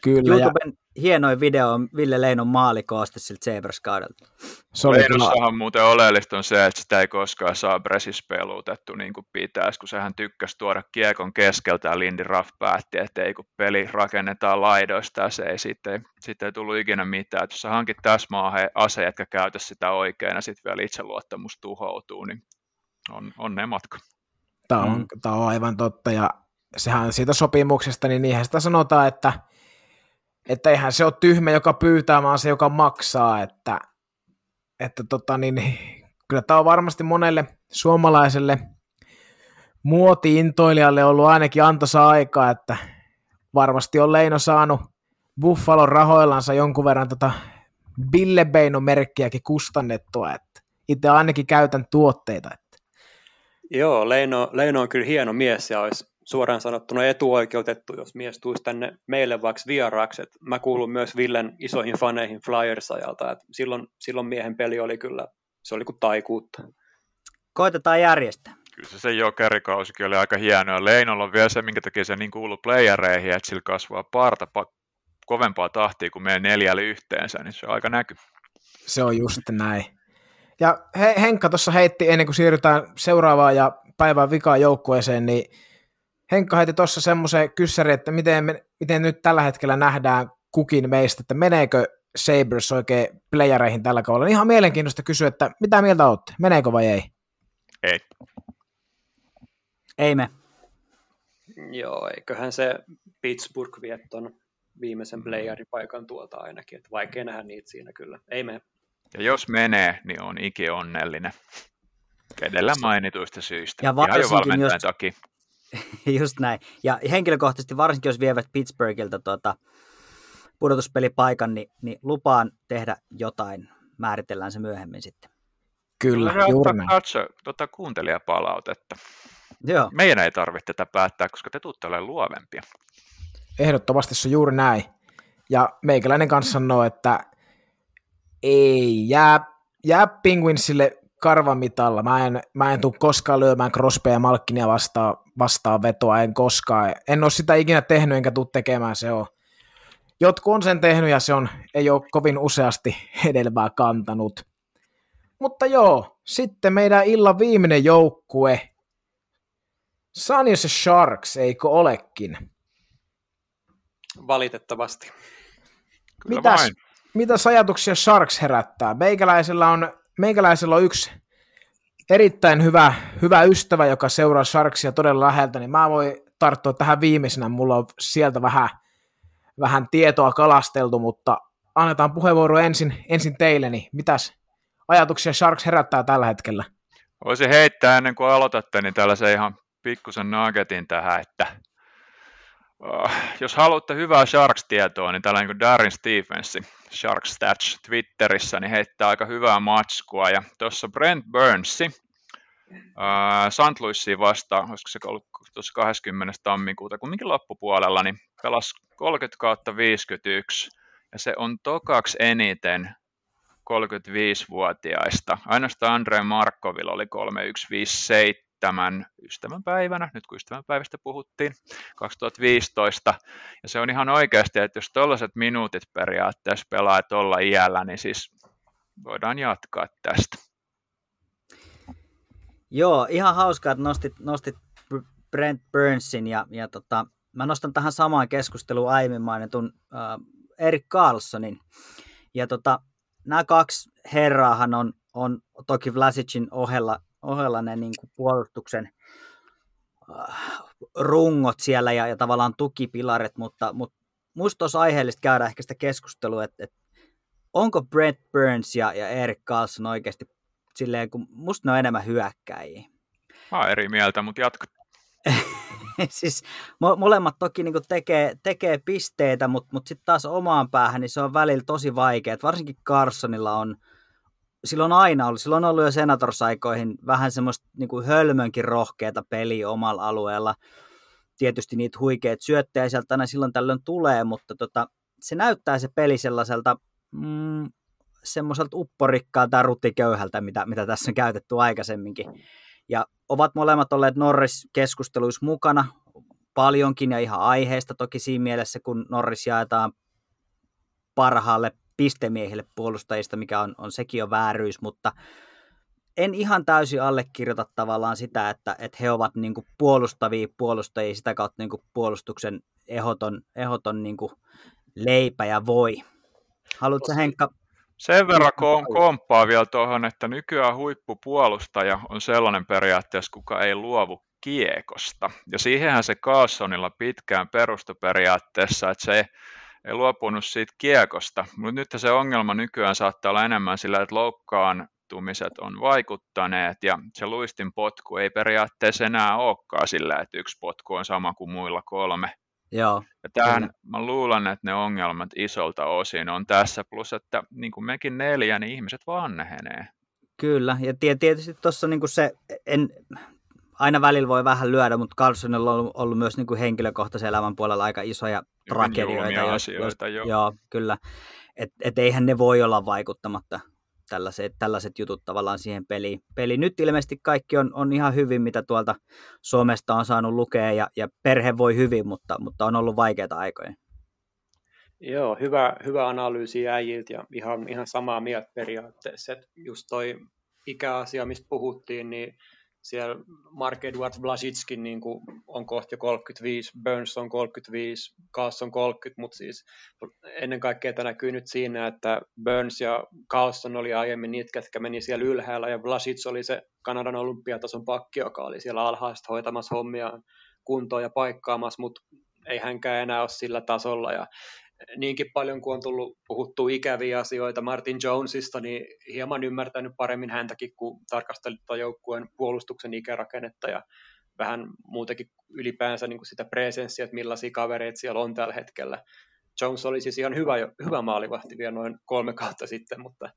Kyllä. YouTuben ja... hienoin video on Ville Leinon maalikooste siltä Sabres-kaudelta. Leinossahan muuten oleellista on se, että sitä ei koskaan saa Bresis pelutettu niin kuin pitäisi, kun sehän tykkäsi tuoda kiekon keskeltä ja Lindy Raff päätti, että ei kun peli rakennetaan laidoista ja se ei sitten, sitten ei tullut ikinä mitään. Että jos sä hankit täsmaahan ase, etkä käytä sitä oikein ja sitten vielä itseluottamus tuhoutuu, niin on, on ne matka. Tämä on, mm. tämä on aivan totta ja sehän siitä sopimuksesta, niin niinhän sitä sanotaan, että että eihän se ole tyhmä, joka pyytää, vaan se, joka maksaa, että, että tota, niin, kyllä tämä on varmasti monelle suomalaiselle muotiintoilijalle ollut ainakin antoisa aikaa, että varmasti on Leino saanut Buffalon rahoillansa jonkun verran tota Billebeino-merkkiäkin kustannettua, että itse ainakin käytän tuotteita. Että. Joo, Leino, Leino on kyllä hieno mies ja olisi suoraan sanottuna etuoikeutettu, jos mies tulisi tänne meille vaikka vieraaksi. Et mä kuulun myös Villen isoihin faneihin Flyers-ajalta. Et silloin, silloin miehen peli oli kyllä, se oli kuin taikuutta. Koitetaan järjestää. Kyllä se se jokerikausikin oli aika hieno. Leinolla on vielä se, minkä takia se niin kuuluu playereihin, että sillä kasvaa parta kovempaa tahtia kuin meidän neljälle yhteensä, niin se on aika näky. Se on just näin. Ja Henkka tuossa heitti, ennen kuin siirrytään seuraavaan ja päivän vikaan joukkueeseen, niin Henkka heitti tuossa semmoisen kyssäri, että miten, me, miten nyt tällä hetkellä nähdään kukin meistä, että meneekö Sabres oikein playereihin tällä kaudella. Niin ihan mielenkiintoista kysyä, että mitä mieltä olette, meneekö vai ei? Ei. Ei me. Joo, eiköhän se Pittsburgh vie ton viimeisen playeripaikan tuolta ainakin, että vaikea nähdä niitä siinä kyllä. Ei me. Ja jos menee, niin on iki onnellinen. Edellä mainituista syistä. Ja varsinkin, jos, takia. Just näin. Ja henkilökohtaisesti varsinkin, jos vievät Pittsburghilta tuota, pudotuspelipaikan, niin, niin lupaan tehdä jotain. Määritellään se myöhemmin sitten. Kyllä, no, juuri näin. Katso tuota kuuntelijapalautetta. Joo. Meidän ei tarvitse tätä päättää, koska te tuutte olemaan luovempia. Ehdottomasti se on juuri näin. Ja meikäläinen kanssa sanoo, että ei jää, jää Penguinsille karvamitalla. Mä en, mä en tule koskaan lyömään Crosbya ja Malkkinia vastaan, vastaan vetoa, en koskaan. En ole sitä ikinä tehnyt, enkä tule tekemään, se on. Jotkut on sen tehnyt ja se on, ei ole kovin useasti hedelmää kantanut. Mutta joo, sitten meidän illan viimeinen joukkue. San Jose Sharks, eikö olekin? Valitettavasti. Kyllä mitäs, vain. mitäs ajatuksia Sharks herättää? Meikäläisellä on, meikäläisellä on yksi erittäin hyvä, hyvä ystävä, joka seuraa Sharksia todella läheltä, niin mä voin tarttua tähän viimeisenä. Mulla on sieltä vähän, vähän tietoa kalasteltu, mutta annetaan puheenvuoro ensin, ensin teille, niin mitäs ajatuksia Sharks herättää tällä hetkellä? Voisin heittää ennen kuin aloitatte, niin tällaisen ihan pikkusen nuggetin tähän, että jos haluatte hyvää Sharks-tietoa, niin tällainen kuin Darren Stephensi, Sharks Stats Twitterissä, niin heittää aika hyvää matskua. Ja tuossa Brent Burnsi, uh, St. Louisia vastaan, olisiko se ollut tuossa 20. tammikuuta, kumminkin loppupuolella, niin pelasi 30 kautta 51, ja se on tokaksi eniten 35-vuotiaista. Ainoastaan Andre Markovilla oli 3157 ystävänpäivänä, nyt kun ystävänpäivästä puhuttiin, 2015. Ja se on ihan oikeasti, että jos tällaiset minuutit periaatteessa pelaa tuolla iällä, niin siis voidaan jatkaa tästä. Joo, ihan hauskaa, että nostit, nostit Brent Burnsin ja, ja tota, mä nostan tähän samaan keskusteluun aiemmin mainitun äh, Erik Carlsonin. Ja tota, nämä kaksi herraahan on, on toki Vlasicin ohella, ohella ne niin kuin puolustuksen äh, rungot siellä ja, ja tavallaan tukipilarit, mutta, mutta musta olisi aiheellista käydä ehkä sitä keskustelua, että, että onko Brent Burns ja, ja Erik Carlson oikeasti silleen, kun musta ne on enemmän hyökkäjiä. Mä oon eri mieltä, mutta jatka. siis mo- molemmat toki niin tekee, tekee pisteitä, mutta mut sitten taas omaan päähän niin se on välillä tosi vaikea. varsinkin Carsonilla on, silloin aina ollut, silloin on ollut jo Senators-aikoihin vähän semmoista niin hölmönkin rohkeata peliä omalla alueella. Tietysti niitä huikeita syöttejä sieltä aina silloin tällöin tulee, mutta tota, se näyttää se peli sellaiselta mm, semmoiselta upporikkaalta ja ruttiköyhältä, mitä, mitä tässä on käytetty aikaisemminkin. Ja ovat molemmat olleet Norris-keskusteluissa mukana paljonkin ja ihan aiheesta toki siinä mielessä, kun Norris jaetaan parhaalle pistemiehille puolustajista, mikä on, on sekin jo vääryys, mutta en ihan täysin allekirjoita tavallaan sitä, että, että he ovat niin kuin puolustavia puolustajia, sitä kautta niin kuin puolustuksen ehoton, ehoton niin kuin leipä ja voi. Haluatko Henkka sen verran kom- komppaa vielä tuohon, että nykyään huippupuolustaja on sellainen periaatteessa, kuka ei luovu kiekosta. Ja siihenhän se Carlsonilla pitkään perustoperiaatteessa, että se ei luopunut siitä kiekosta. Mutta nyt se ongelma nykyään saattaa olla enemmän sillä, että loukkaantumiset on vaikuttaneet ja se luistin potku ei periaatteessa enää olekaan sillä, että yksi potku on sama kuin muilla kolme. Joo. Ja tähän mä luulen, että ne ongelmat isolta osin on tässä, plus että niin kuin mekin neljä, niin ihmiset vanhenee. Kyllä, ja tietysti tuossa niin se, en, aina välillä voi vähän lyödä, mutta Carlsonilla on ollut, ollut myös niin kuin henkilökohtaisen elämän puolella aika isoja tragedioita. asioita, joo. joo, kyllä. Että et eihän ne voi olla vaikuttamatta tällaiset, tällaiset jutut tavallaan siihen peliin. Peli. Nyt ilmeisesti kaikki on, on ihan hyvin, mitä tuolta Suomesta on saanut lukea ja, ja perhe voi hyvin, mutta, mutta on ollut vaikeita aikoja. Joo, hyvä, hyvä analyysi äijiltä ja ihan, ihan samaa mieltä periaatteessa. Että just toi ikäasia, mistä puhuttiin, niin siellä Mark Edwards Blasitskin niin on kohta 35, Burns on 35, Carlson on 30, mutta siis ennen kaikkea tämä näkyy nyt siinä, että Burns ja Carlson oli aiemmin niitä, ketkä meni siellä ylhäällä, ja Blasits oli se Kanadan olympiatason pakki, joka oli siellä alhaista hoitamassa hommia kuntoon ja paikkaamassa, mutta ei hänkään enää ole sillä tasolla, ja niinkin paljon kuin on tullut puhuttu ikäviä asioita Martin Jonesista, niin hieman ymmärtänyt paremmin häntäkin, kun tarkastelit joukkueen puolustuksen ikärakennetta ja vähän muutenkin ylipäänsä niin kuin sitä presenssiä, että millaisia kavereita siellä on tällä hetkellä. Jones oli siis ihan hyvä, hyvä maalivahti vielä noin kolme kautta sitten, mutta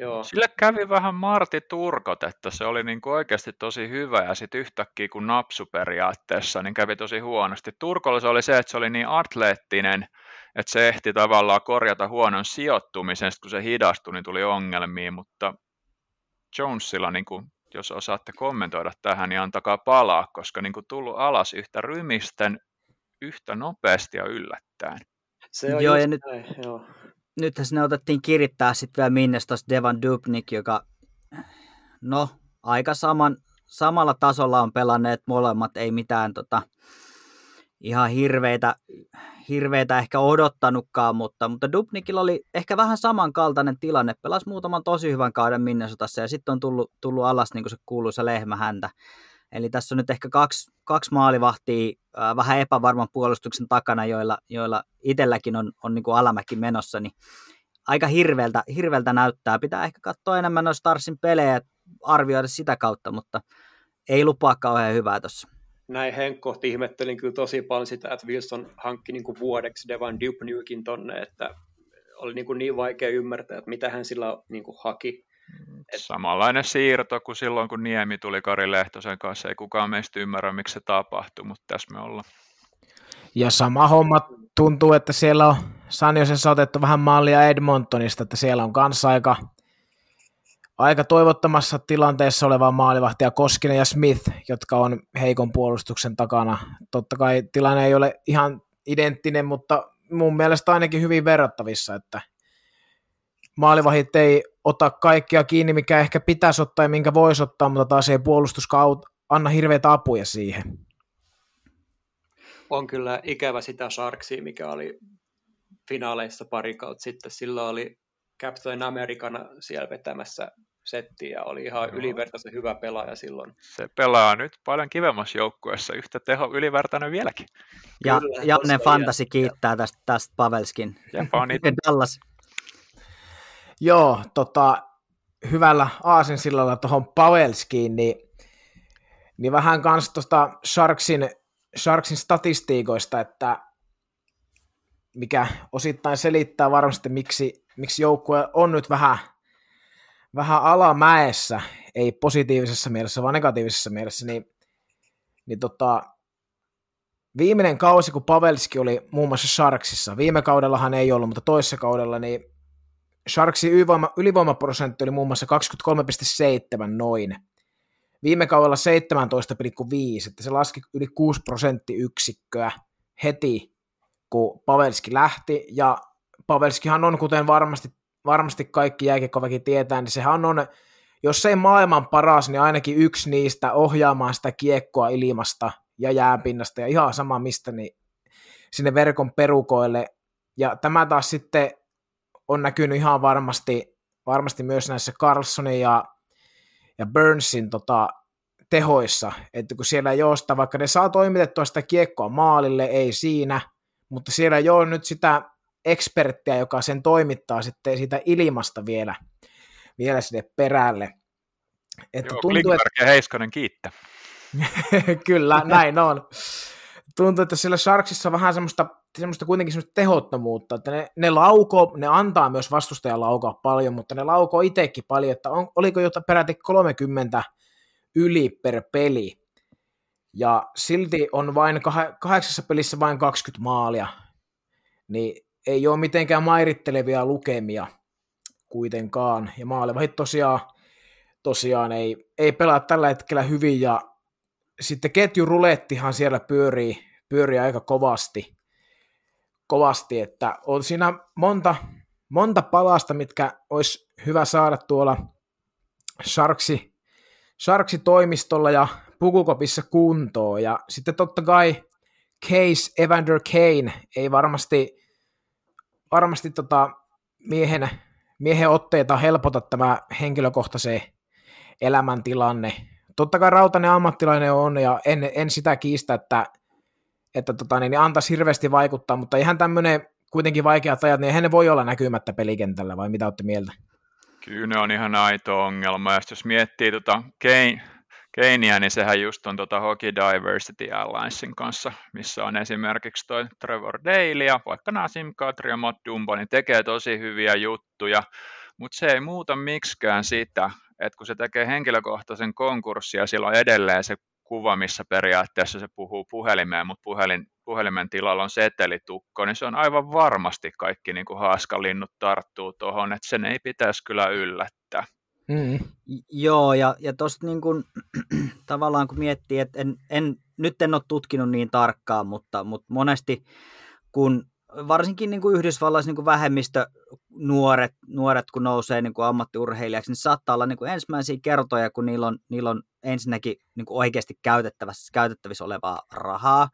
Joo. Sille kävi vähän Marti Turkot, että se oli niin kuin oikeasti tosi hyvä ja sitten yhtäkkiä kun napsu periaatteessa, niin kävi tosi huonosti. Turkolla se oli se, että se oli niin atleettinen, että se ehti tavallaan korjata huonon sijoittumisen, kun se hidastui, niin tuli ongelmia, mutta Jonesilla, niin kuin, jos osaatte kommentoida tähän, niin antakaa palaa, koska niin kuin tullut alas yhtä rymisten, yhtä nopeasti ja yllättäen. Se on joo, ja nyt, näin, joo. nythän sinne otettiin kirittää sitten vielä Minnestas Devan Dubnik, joka no aika saman, samalla tasolla on pelanneet molemmat, ei mitään tota, ihan hirveitä, hirveitä ehkä odottanutkaan, mutta, mutta Dubnikilla oli ehkä vähän samankaltainen tilanne. Pelasi muutaman tosi hyvän kauden Minnesotassa ja sitten on tullut, tullut alas niin kuin se kuuluisa lehmähäntä. Eli tässä on nyt ehkä kaksi, kaksi maalivahtia äh, vähän epävarman puolustuksen takana, joilla, joilla itselläkin on, on niin kuin alamäki menossa, niin aika hirveältä, hirveältä näyttää. Pitää ehkä katsoa enemmän noista Starsin pelejä arvioida sitä kautta, mutta ei lupaa kauhean hyvää tuossa. Näin henkkohti ihmettelin kyllä tosi paljon sitä, että Wilson hankki niin kuin vuodeksi Devan Dubnykin tonne, että oli niin, kuin niin vaikea ymmärtää, että mitä hän sillä niin kuin haki. Et... Samanlainen siirto kuin silloin, kun Niemi tuli Kari Lehtosen kanssa. Ei kukaan meistä ymmärrä, miksi se tapahtui, mutta tässä me ollaan. Ja sama homma tuntuu, että siellä on Sanjosessa otettu vähän mallia Edmontonista, että siellä on kanssa aika, aika toivottomassa tilanteessa oleva maalivahtia Koskinen ja Smith, jotka on heikon puolustuksen takana. Totta kai tilanne ei ole ihan identtinen, mutta mun mielestä ainakin hyvin verrattavissa, että maalivahit ei ota kaikkia kiinni, mikä ehkä pitäisi ottaa ja minkä voisi ottaa, mutta taas ei puolustuskaut anna hirveitä apuja siihen. On kyllä ikävä sitä Sharksia, mikä oli finaaleissa pari kautta sitten. Silloin oli Captain Americana siellä vetämässä settiä ja oli ihan Joo. ylivertaisen hyvä pelaaja silloin. Se pelaa nyt paljon kivemmassa joukkueessa, yhtä teho ylivertainen vieläkin. Ja Kyllä, Janne Fantasi kiittää tästä, tästä Pavelskin. Dallas. Joo, tota, hyvällä aasinsillalla tuohon Pavelskiin, niin, niin vähän kans tuosta Sharksin, Sharksin statistiikoista, että mikä osittain selittää varmasti, miksi, miksi joukkue on nyt vähän, vähän alamäessä, ei positiivisessa mielessä, vaan negatiivisessa mielessä, niin, niin tota, viimeinen kausi, kun Pavelski oli muun muassa Sharksissa, viime kaudellahan ei ollut, mutta toisessa kaudella, niin Sharksin ylivoima, ylivoimaprosentti oli muun muassa 23,7 noin. Viime kaudella 17,5, että se laski yli 6 prosenttiyksikköä heti, kun Pavelski lähti, ja Pavelskihan on, kuten varmasti, varmasti kaikki jääkiekkoväki tietää, niin sehän on, jos ei maailman paras, niin ainakin yksi niistä ohjaamaan sitä kiekkoa ilmasta ja jääpinnasta, ja ihan sama mistä, niin sinne verkon perukoille. Ja tämä taas sitten on näkynyt ihan varmasti, varmasti myös näissä Carlsonin ja, ja Burnsin tota, tehoissa, että kun siellä ei ole sitä, vaikka ne saa toimitettua sitä kiekkoa maalille, ei siinä, mutta siellä ei ole nyt sitä eksperttiä, joka sen toimittaa sitten siitä ilmasta vielä, vielä sinne perälle. Että Joo, tuntuu, että... ja Heiskanen kiittää. Kyllä, näin on. Tuntuu, että siellä Sharksissa on vähän semmoista semmoista kuitenkin semmoista tehottomuutta, että ne, ne laukoo, ne antaa myös vastustajan laukaa paljon, mutta ne laukoo itsekin paljon, että on, oliko jota peräti 30 yli per peli, ja silti on vain kah- kahdeksassa pelissä vain 20 maalia, niin ei ole mitenkään mairittelevia lukemia kuitenkaan, ja maalivahit tosiaan, tosiaan ei, ei pelaa tällä hetkellä hyvin, ja sitten ketjurulettihan siellä pyörii, pyörii aika kovasti, kovasti, että on siinä monta, monta palasta, mitkä olisi hyvä saada tuolla Sharksi, Sharksi toimistolla ja pukukopissa kuntoon. Ja sitten totta kai Case Evander Kane ei varmasti, varmasti tota miehen, miehen otteita helpota tämä henkilökohtaisen elämäntilanne. Totta kai rautainen ammattilainen on ja en, en sitä kiistä, että että tota, niin, niin antaisi hirveästi vaikuttaa, mutta ihan tämmöinen kuitenkin vaikeat ajat, niin eihän ne voi olla näkymättä pelikentällä, vai mitä olette mieltä? Kyllä ne on ihan aito ongelma, ja jos miettii tota Kane, Keinia, niin sehän just on tota Hockey Diversity Alliancein kanssa, missä on esimerkiksi toi Trevor Daly ja vaikka Nasim Katri ja Matt Dumbo, niin tekee tosi hyviä juttuja, mutta se ei muuta miksikään sitä, että kun se tekee henkilökohtaisen konkurssin ja silloin edelleen se kuva, missä periaatteessa se puhuu puhelimeen, mutta puhelin, puhelimen tilalla on setelitukko, niin se on aivan varmasti kaikki niin kuin haaskalinnut tarttuu tuohon, että sen ei pitäisi kyllä yllättää. Mm. Joo, ja, ja tuosta niin kun, tavallaan kun miettii, että en, en, nyt en ole tutkinut niin tarkkaan, mutta, mutta monesti kun varsinkin niin kuin Yhdysvalloissa niin kuin vähemmistö nuoret, nuoret, kun nousee niin kuin ammattiurheilijaksi, niin saattaa olla niin kuin ensimmäisiä kertoja, kun niillä on, niillä on ensinnäkin niin kuin oikeasti käytettävissä, käytettävissä olevaa rahaa.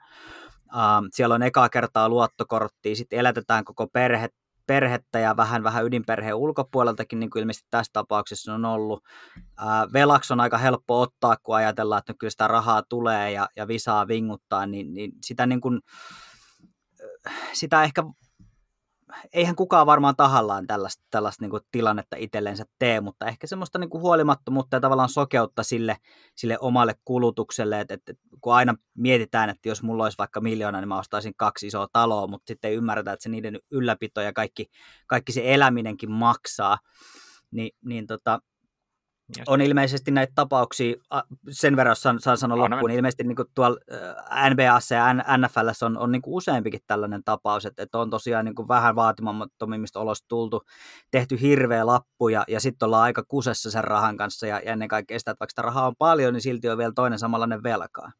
Siellä on ekaa kertaa luottokorttia, sitten elätetään koko perhe, perhettä ja vähän, vähän ydinperheen ulkopuoleltakin, niin kuin ilmeisesti tässä tapauksessa on ollut. Uh, velaksi on aika helppo ottaa, kun ajatellaan, että kyllä sitä rahaa tulee ja, ja visaa vinguttaa, niin, niin sitä, niin kuin, sitä ehkä eihän kukaan varmaan tahallaan tällaista, tällaista niin kuin tilannetta itsellensä tee, mutta ehkä semmoista niin kuin huolimattomuutta ja tavallaan sokeutta sille, sille omalle kulutukselle, että, että kun aina mietitään, että jos mulla olisi vaikka miljoona, niin mä ostaisin kaksi isoa taloa, mutta sitten ei ymmärretä, että se niiden ylläpito ja kaikki, kaikki se eläminenkin maksaa, niin, niin tota, on ilmeisesti näitä tapauksia, sen verran saan, saan sanoa loppuun, niin ilmeisesti niin tuolla NBAssa ja NFL on, on niin useampikin tällainen tapaus, että, että on tosiaan niin vähän vaatimattomimmista olosta tultu, tehty hirveä lappu ja, ja sitten ollaan aika kusessa sen rahan kanssa ja, ja ennen kaikkea sitä, että vaikka sitä rahaa on paljon, niin silti on vielä toinen samanlainen velkaa.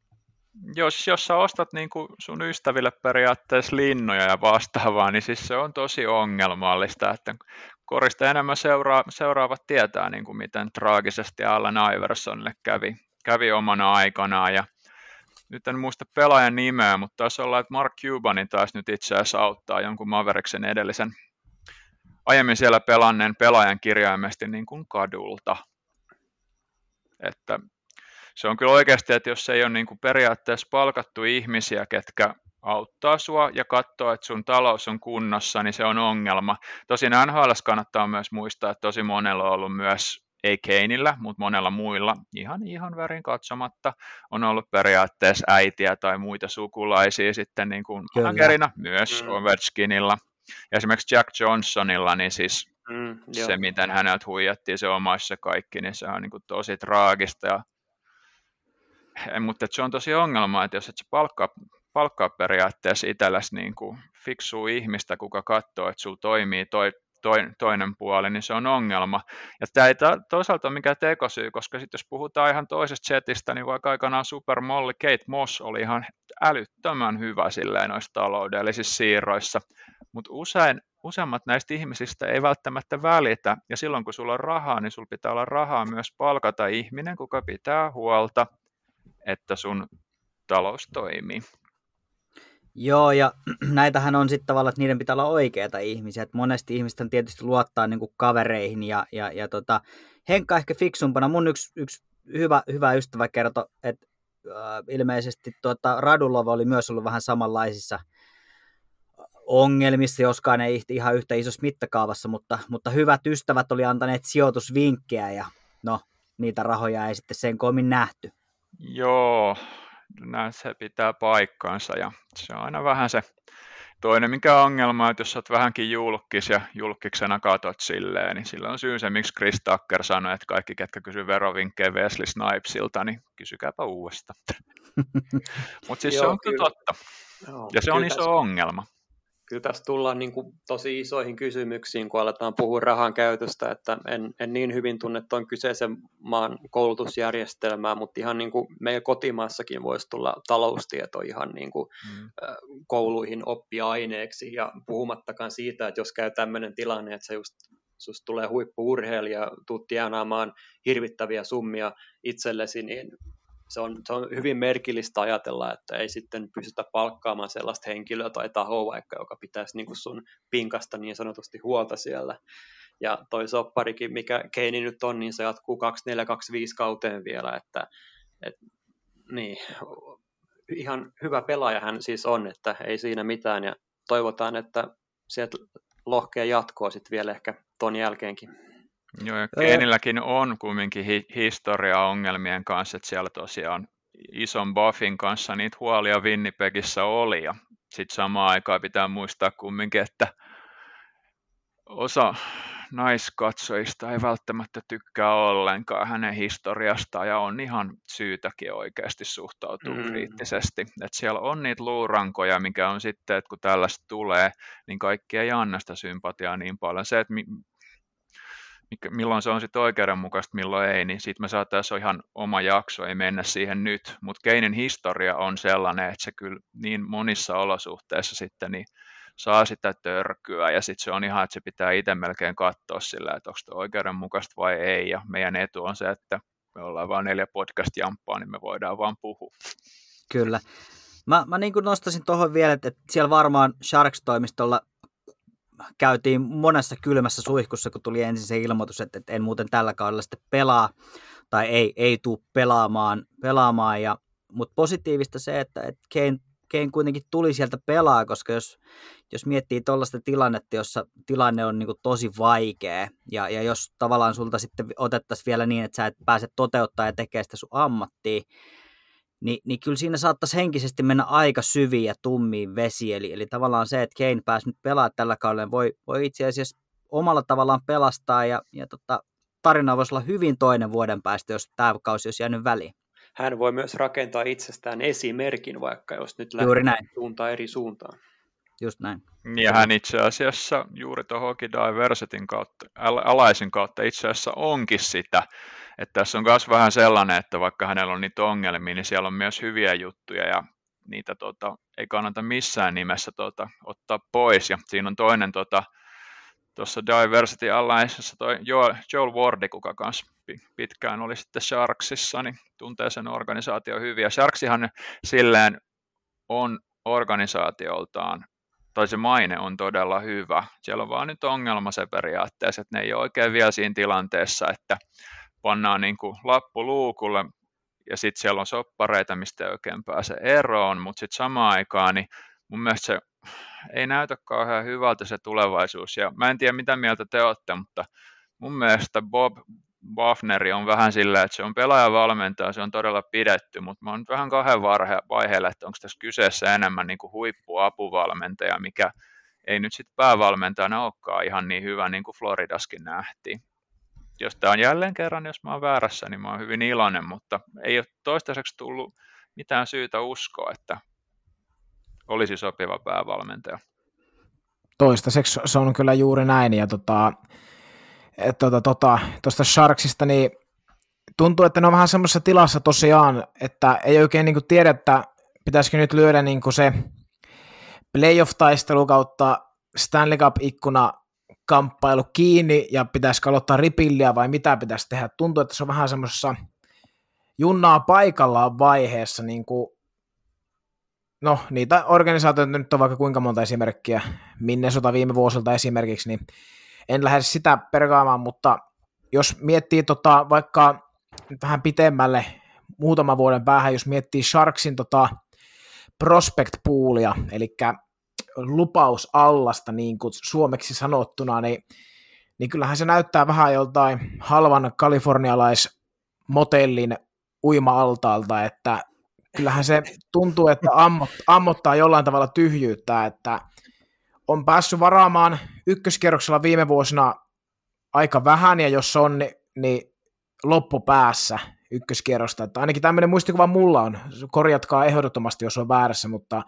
Jos, jos sä ostat niin kuin sun ystäville periaatteessa linnoja ja vastaavaa, niin siis se on tosi ongelmallista, että korista enemmän seuraa, seuraavat tietää, niin kuin miten traagisesti Allen Iversonille kävi, kävi omana aikanaan. Ja nyt en muista pelaajan nimeä, mutta taisi olla, että Mark Cubanin taisi nyt itse asiassa auttaa jonkun Maveriksen edellisen aiemmin siellä pelanneen pelaajan kirjaimesti niin kuin kadulta. Että se on kyllä oikeasti, että jos ei ole niin kuin periaatteessa palkattu ihmisiä, ketkä auttaa sua ja katsoo, että sun talous on kunnossa, niin se on ongelma. Tosin NHL kannattaa myös muistaa, että tosi monella on ollut myös ei Keinillä, mutta monella muilla, ihan ihan värin katsomatta, on ollut periaatteessa äitiä tai muita sukulaisia sitten niin kuin managerina, myös mm. Ovechkinilla. Ja esimerkiksi Jack Johnsonilla, niin siis mm, se, miten häneltä huijattiin se omaissa kaikki, niin se on niin kuin tosi traagista. Ja, mutta se on tosi ongelma, että jos et sä palkkaa palkkaa periaatteessa itsellesi niin kuin ihmistä, kuka katsoo, että sulla toimii toi, toi, toinen puoli, niin se on ongelma. Ja tämä ei toisaalta ole mikään tekosyy, koska sitten jos puhutaan ihan toisesta setistä, niin vaikka aikanaan supermolli Kate Moss oli ihan älyttömän hyvä silleen noissa taloudellisissa siirroissa, mutta usein useimmat näistä ihmisistä ei välttämättä välitä, ja silloin kun sulla on rahaa, niin sulla pitää olla rahaa myös palkata ihminen, kuka pitää huolta, että sun talous toimii. Joo, ja näitähän on sitten tavallaan, että niiden pitää olla oikeita ihmisiä. Et monesti ihmisten tietysti luottaa niin kavereihin, ja, ja, ja tota, Henkka ehkä fiksumpana. Mun yksi, yksi hyvä, hyvä ystävä kertoi, että äh, ilmeisesti tuota, Radulova oli myös ollut vähän samanlaisissa ongelmissa, joskaan ei ihan yhtä isossa mittakaavassa, mutta, mutta hyvät ystävät oli antaneet sijoitusvinkkejä, ja no, niitä rahoja ei sitten sen koomin nähty. Joo, näin se pitää paikkaansa ja se on aina vähän se toinen mikä ongelma, että jos olet vähänkin julkis ja julkiksena katot silleen, niin sillä on syy se, miksi Chris Tucker sanoi, että kaikki, ketkä kysyy verovinkkejä Wesley Snipesilta, niin kysykääpä uudestaan. Mutta siis Joo, se on kyllä totta. Joo, ja se on iso tässä... ongelma kyllä tässä tullaan niin kuin tosi isoihin kysymyksiin, kun aletaan puhua rahan käytöstä, että en, en niin hyvin tunne tuon kyseisen maan koulutusjärjestelmää, mutta ihan niin kuin meidän kotimaassakin voisi tulla taloustieto ihan niin kuin mm. kouluihin oppiaineeksi, ja puhumattakaan siitä, että jos käy tämmöinen tilanne, että se just susta tulee huippuurheilija, tuut tienaamaan hirvittäviä summia itsellesi, niin se on, se on hyvin merkillistä ajatella, että ei sitten pystytä palkkaamaan sellaista henkilöä tai tahoa vaikka, joka pitäisi niin kuin sun pinkasta niin sanotusti huolta siellä. Ja toi sopparikin, mikä Keini nyt on, niin se jatkuu 2425 kauteen vielä, että et, niin, ihan hyvä pelaaja hän siis on, että ei siinä mitään, ja toivotaan, että sieltä lohkeen jatkoa sitten vielä ehkä ton jälkeenkin. Joo, ja Keenilläkin on kumminkin hi- historia ongelmien kanssa, että siellä tosiaan ison buffin kanssa niitä huolia Winnipegissä oli, ja sitten samaan aikaan pitää muistaa kumminkin, että osa naiskatsojista ei välttämättä tykkää ollenkaan hänen historiastaan ja on ihan syytäkin oikeasti suhtautua mm. kriittisesti. Et siellä on niitä luurankoja, mikä on sitten, että kun tällaista tulee, niin kaikki ei anna sitä sympatiaa niin paljon. Se, että milloin se on sitten oikeudenmukaista, milloin ei, niin sitten me saataisiin ihan oma jakso, ei mennä siihen nyt, mutta Keinin historia on sellainen, että se kyllä niin monissa olosuhteissa sitten niin saa sitä törkyä ja sitten se on ihan, että se pitää itse melkein katsoa sillä, että onko se oikeudenmukaista vai ei ja meidän etu on se, että me ollaan vain neljä podcast-jamppaa, niin me voidaan vaan puhua. Kyllä. Mä, mä niin kuin nostaisin tuohon vielä, että, siellä varmaan Sharks-toimistolla käytiin monessa kylmässä suihkussa, kun tuli ensin se ilmoitus, että, että en muuten tällä kaudella sitten pelaa tai ei, ei tule pelaamaan, pelaamaan. Ja, mutta positiivista se, että, että Kane, Kane kuitenkin tuli sieltä pelaa, koska jos, jos miettii tuollaista tilannetta, jossa tilanne on niin tosi vaikea, ja, ja jos tavallaan sulta sitten otettaisiin vielä niin, että sä et pääse toteuttaa ja tekee sitä sun ammattia, niin, niin kyllä siinä saattaisi henkisesti mennä aika syviin ja tummiin vesi. Eli, eli tavallaan se, että Kane pääsi nyt pelaamaan tällä kaudella, voi, voi itse asiassa omalla tavallaan pelastaa ja, ja tota, tarina voisi olla hyvin toinen vuoden päästä, jos tämä kausi olisi jäänyt väliin. Hän voi myös rakentaa itsestään esimerkin, vaikka jos nyt lähtee näin. suuntaan eri suuntaan. Just näin. Ja hän itse asiassa juuri tuohon Hockey Diversityn kautta, alaisin kautta itse asiassa onkin sitä, että tässä on myös vähän sellainen, että vaikka hänellä on niitä ongelmia, niin siellä on myös hyviä juttuja ja niitä tota, ei kannata missään nimessä tota, ottaa pois. Ja siinä on toinen tota, tuossa Diversity Allianceissa toi Joel, Joel Wardi, kuka kanssa pitkään oli sitten Sharksissa, niin tuntee sen organisaatio hyvin. Ja Sharksihan silleen on organisaatioltaan, tai se maine on todella hyvä. Siellä on vaan nyt ongelma se periaatteessa, että ne ei ole oikein vielä siinä tilanteessa, että pannaan niin kuin lappu luukulle ja sitten siellä on soppareita, mistä ei oikein pääse eroon, mutta sitten samaan aikaan niin mun mielestä se ei näytä kauhean hyvältä se tulevaisuus. Ja mä en tiedä, mitä mieltä te olette, mutta mun mielestä Bob Wafneri on vähän sillä, että se on pelaajavalmentaja, se on todella pidetty, mutta mä oon vähän kahden vaiheella, että onko tässä kyseessä enemmän niin kuin huippuapuvalmentaja, mikä ei nyt sitten päävalmentajana olekaan ihan niin hyvä, niin kuin Floridaskin nähtiin. Jos tämä on jälleen kerran, jos mä oon väärässä, niin mä oon hyvin iloinen, mutta ei ole toistaiseksi tullut mitään syytä uskoa, että olisi sopiva päävalmentaja. Toistaiseksi se on kyllä juuri näin, ja tota, tuota, tuota, tuosta Sharksista, niin tuntuu, että ne on vähän semmoisessa tilassa tosiaan, että ei oikein niin tiedä, että pitäisikö nyt lyödä niin se playoff-taistelu kautta Stanley Cup-ikkuna kamppailu kiinni ja pitäisikö aloittaa ripilliä vai mitä pitäisi tehdä. Tuntuu, että se on vähän semmoisessa junnaa paikallaan vaiheessa, niin kuin no niitä organisaatioita nyt on vaikka kuinka monta esimerkkiä, sota viime vuosilta esimerkiksi, niin en lähde sitä perkaamaan, mutta jos miettii tota, vaikka vähän pitemmälle muutaman vuoden päähän, jos miettii Sharksin tota, prospect poolia, eli lupausallasta niin kuin suomeksi sanottuna, niin, niin kyllähän se näyttää vähän joltain halvan kalifornialaismotellin uima-altaalta, että kyllähän se tuntuu, että ammot, ammottaa jollain tavalla tyhjyyttä, että on päässyt varaamaan ykköskierroksella viime vuosina aika vähän, ja jos on, niin, niin loppupäässä ykköskierrosta. Että ainakin tämmöinen muistikuva mulla on. Korjatkaa ehdottomasti, jos on väärässä, mutta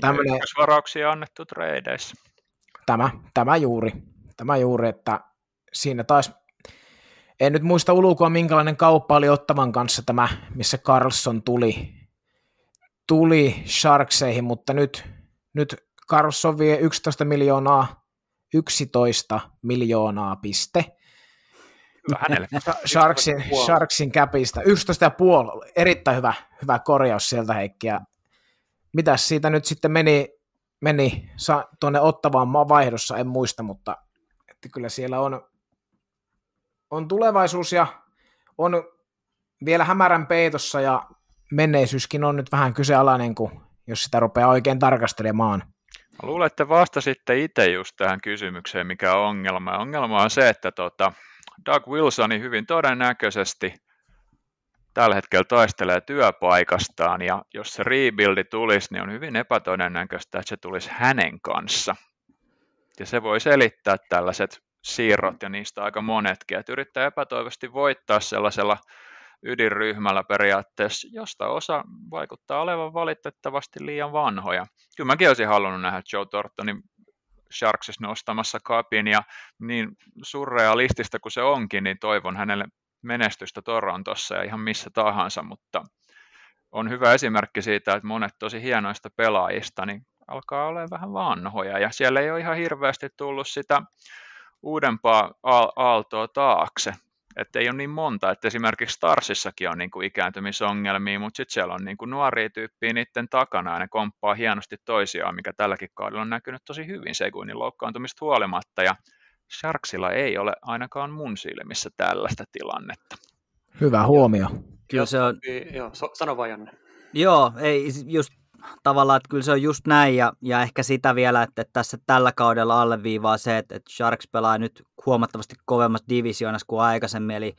tämmöinen... Ykkösvarauksia annettu treideissä. Tämä, tämä juuri. Tämä juuri, että siinä taas en nyt muista ulkoa, minkälainen kauppa oli Ottavan kanssa tämä, missä Carlson tuli, tuli Sharkseihin, mutta nyt, nyt Carlson vie 11 miljoonaa, 11 miljoonaa piste. Hänelle. Sharksin, Sharksin käpistä. 11,5, erittäin hyvä, hyvä korjaus sieltä Heikki. Ja mitäs siitä nyt sitten meni, meni tuonne ottavaan vaihdossa, en muista, mutta että kyllä siellä on, on tulevaisuus ja on vielä hämärän peitossa ja menneisyyskin on nyt vähän kyseenalainen, kun jos sitä rupeaa oikein tarkastelemaan. Mä luulen, että vastasitte itse just tähän kysymykseen, mikä on ongelma. Ongelma on se, että tota, Doug Wilsoni hyvin todennäköisesti tällä hetkellä taistelee työpaikastaan, ja jos se rebuildi tulisi, niin on hyvin epätodennäköistä, että se tulisi hänen kanssa. Ja se voi selittää tällaiset siirrot ja niistä aika monetkin, että yrittää epätoivosti voittaa sellaisella ydinryhmällä periaatteessa, josta osa vaikuttaa olevan valitettavasti liian vanhoja. Kyllä mäkin olisin halunnut nähdä Joe Tortonin Sharksissa nostamassa kapin ja niin surrealistista kuin se onkin, niin toivon hänelle menestystä Torontossa ja ihan missä tahansa, mutta on hyvä esimerkki siitä, että monet tosi hienoista pelaajista niin alkaa olla vähän vanhoja. Ja siellä ei ole ihan hirveästi tullut sitä uudempaa aaltoa taakse. Että ei ole niin monta, että esimerkiksi Starsissakin on niin kuin ikääntymisongelmia, mutta sitten siellä on niin kuin nuoria tyyppiä niiden takana ja ne komppaa hienosti toisiaan, mikä tälläkin kaudella on näkynyt tosi hyvin Seguinin loukkaantumista huolimatta. Ja Sharksilla ei ole ainakaan mun silmissä tällaista tilannetta. Hyvä huomio. Kyllä se on... Joo, sano vaan Janne. Joo, ei just tavallaan, että kyllä se on just näin, ja, ja ehkä sitä vielä, että, että tässä tällä kaudella alleviivaa se, että, että Sharks pelaa nyt huomattavasti kovemmassa divisioonassa kuin aikaisemmin, eli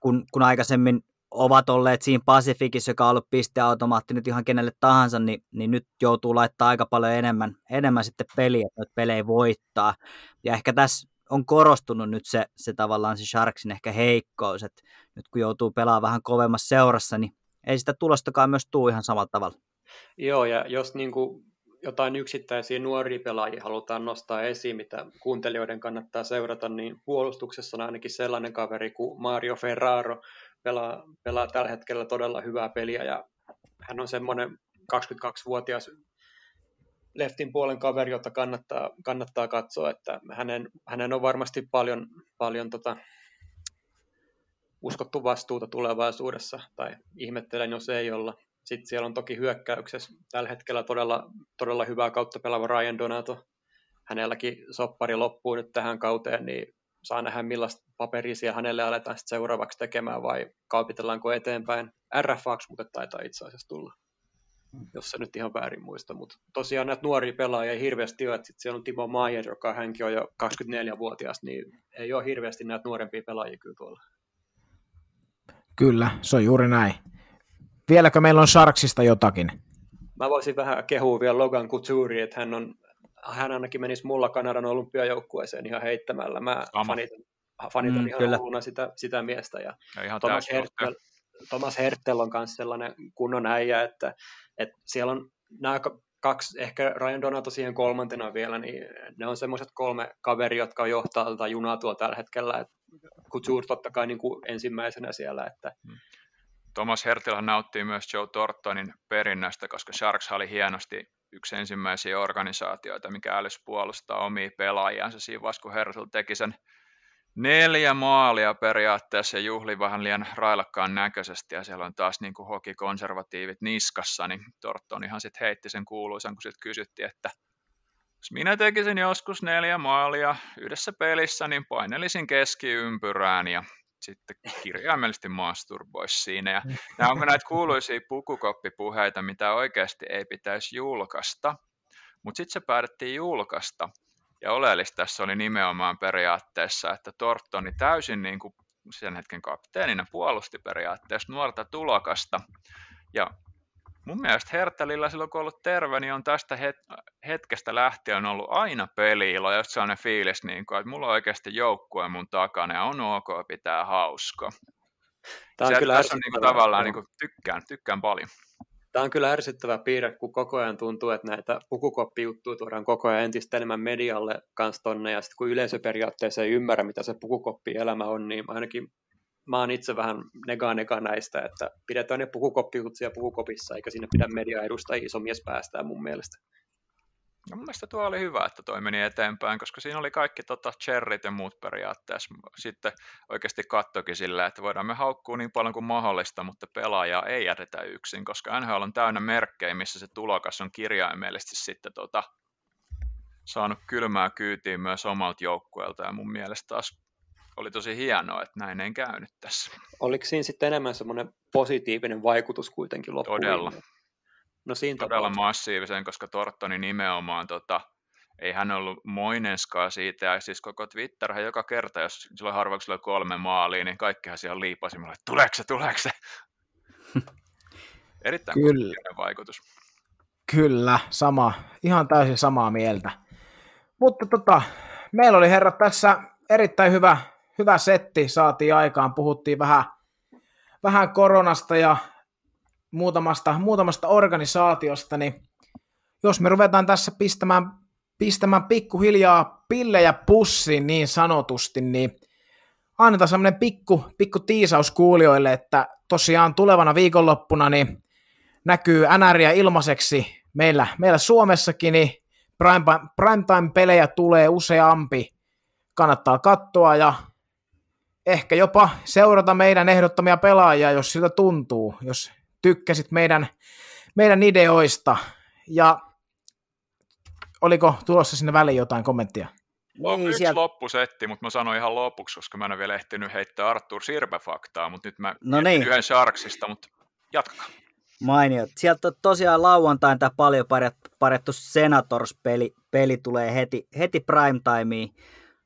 kun, kun aikaisemmin ovat olleet siinä Pacificissa, joka on ollut pisteautomaatti nyt ihan kenelle tahansa, niin, niin nyt joutuu laittaa aika paljon enemmän, enemmän sitten peliä, että pelejä voittaa. Ja ehkä tässä on korostunut nyt se, se tavallaan se Sharksin ehkä heikkous, että nyt kun joutuu pelaamaan vähän kovemmassa seurassa, niin ei sitä tulostakaan myös tuu ihan samalla tavalla. Joo, ja jos niin kuin jotain yksittäisiä nuoria pelaajia halutaan nostaa esiin, mitä kuuntelijoiden kannattaa seurata, niin puolustuksessa on ainakin sellainen kaveri kuin Mario Ferraro, pelaa, pelaa tällä hetkellä todella hyvää peliä, ja hän on semmoinen 22-vuotias leftin puolen kaveri, jota kannattaa, kannattaa katsoa, että hänen, hänen on varmasti paljon, paljon tota, uskottu vastuuta tulevaisuudessa, tai ihmettelen, jos ei olla. Sitten siellä on toki hyökkäyksessä tällä hetkellä todella, todella hyvää kautta pelaava Ryan Donato. Hänelläkin soppari loppuu nyt tähän kauteen, niin saa nähdä millaista paperisia hänelle aletaan sitten seuraavaksi tekemään vai kaupitellaanko eteenpäin RFAksi, mutta taitaa itse asiassa tulla, jos se nyt ihan väärin muista. Mutta tosiaan näitä nuoria pelaajia ei hirveästi ole, että sitten siellä on Timo Maier, joka hänkin on jo 24-vuotias, niin ei ole hirveästi näitä nuorempia pelaajia kyllä tuolla. Kyllä, se on juuri näin. Vieläkö meillä on Sharksista jotakin? Mä voisin vähän kehua vielä Logan Couture, että hän, on, hän ainakin menisi mulla Kanadan olympiajoukkueeseen ihan heittämällä. Mä fanitan, fanitan mm, ihan kyllä. sitä, sitä miestä. Ja, ja ihan Thomas, Hertel, Thomas Hertel on myös sellainen kunnon äijä, että, että siellä on nämä kaksi, ehkä Ryan Donato siihen kolmantena vielä, niin ne on semmoiset kolme kaveria, jotka johtaa tätä junaa tuolla tällä hetkellä. Couture totta kai niin kuin ensimmäisenä siellä, että mm. Thomas Hertilä nauttii myös Joe Tortonin perinnöstä, koska Sharks oli hienosti yksi ensimmäisiä organisaatioita, mikä älys puolustaa omia pelaajiansa. Siinä vaiheessa, kun Hertil teki sen neljä maalia periaatteessa ja juhli vähän liian railakkaan näköisesti. Ja siellä on taas niin kuin hokikonservatiivit niskassa, niin Torton ihan sitten heitti sen kuuluisan, kun sitten kysyttiin, että jos minä tekisin joskus neljä maalia yhdessä pelissä, niin painelisin keskiympyrään ja sitten kirjaimellisesti masturboisi siinä. Ja nämä onko näitä kuuluisia pukukoppipuheita, mitä oikeasti ei pitäisi julkaista, mutta sitten se päätettiin julkaista. Ja oleellista tässä oli nimenomaan periaatteessa, että Tortoni täysin niin kuin sen hetken kapteenina puolusti periaatteessa nuorta tulokasta. Ja mun mielestä Hertelillä silloin kun on ollut terve, niin on tästä het- hetkestä lähtien ollut aina peliilo, ja sellainen fiilis, niin kuin, että mulla on oikeasti joukkue mun takana ja on ok pitää hauska. Tämä on Se, kyllä tässä on niin kuin, tavallaan niin kuin, tykkään, tykkään paljon. Tämä on kyllä ärsyttävä piirre, kun koko ajan tuntuu, että näitä pukukoppijuttuja tuodaan koko ajan entistä enemmän medialle kanssa tonne, ja sitten kun yleisö periaatteessa ei ymmärrä, mitä se pukukoppi-elämä on, niin ainakin mä oon itse vähän nega nega näistä, että pidetään ne siellä pukukopissa, eikä sinne pidä mediaedustajia iso mies päästää mun mielestä. No mun mielestä tuo oli hyvä, että toi meni eteenpäin, koska siinä oli kaikki tota, cherrit ja muut periaatteessa. Sitten oikeasti kattokin sillä, että voidaan me haukkua niin paljon kuin mahdollista, mutta pelaajaa ei jätetä yksin, koska NHL on täynnä merkkejä, missä se tulokas on kirjaimellisesti sitten tota, saanut kylmää kyytiin myös omalta joukkueelta ja mun mielestä taas oli tosi hienoa, että näin ei käynyt tässä. Oliko siinä sitten enemmän semmoinen positiivinen vaikutus kuitenkin loppuun? Todella. No siinä Todella tapauksessa. massiivisen, koska Tortoni nimenomaan, tota, ei hän ollut moinenskaa siitä, ja siis koko Twitter, joka kerta, jos silloin harvoin oli kolme maalia, niin kaikkihan siellä liipasi mulle, että tuleeko se, tuleeko se? Erittäin Kyllä. vaikutus. Kyllä, sama, ihan täysin samaa mieltä. Mutta tota, meillä oli herrat tässä erittäin hyvä hyvä setti saatiin aikaan. Puhuttiin vähän, vähän koronasta ja muutamasta, muutamasta organisaatiosta, niin jos me ruvetaan tässä pistämään, pistämään pikkuhiljaa pillejä pussiin niin sanotusti, niin annetaan semmoinen pikku, pikku tiisaus kuulijoille, että tosiaan tulevana viikonloppuna niin näkyy NRiä ilmaiseksi meillä, meillä Suomessakin, niin primetime-pelejä tulee useampi. Kannattaa katsoa ja ehkä jopa seurata meidän ehdottomia pelaajia, jos siltä tuntuu, jos tykkäsit meidän, meidän ideoista. Ja oliko tulossa sinne väliin jotain kommenttia? Niin, yksi sieltä... loppusetti, mutta mä sanoin ihan lopuksi, koska mä en ole vielä ehtinyt heittää Artur Sirbe-faktaa, mutta nyt mä no niin. yhden Sharksista, mutta jatkakaa. Mainio. Sieltä on tosiaan lauantain tämä paljon parjattu Senators-peli peli tulee heti, heti primetimeen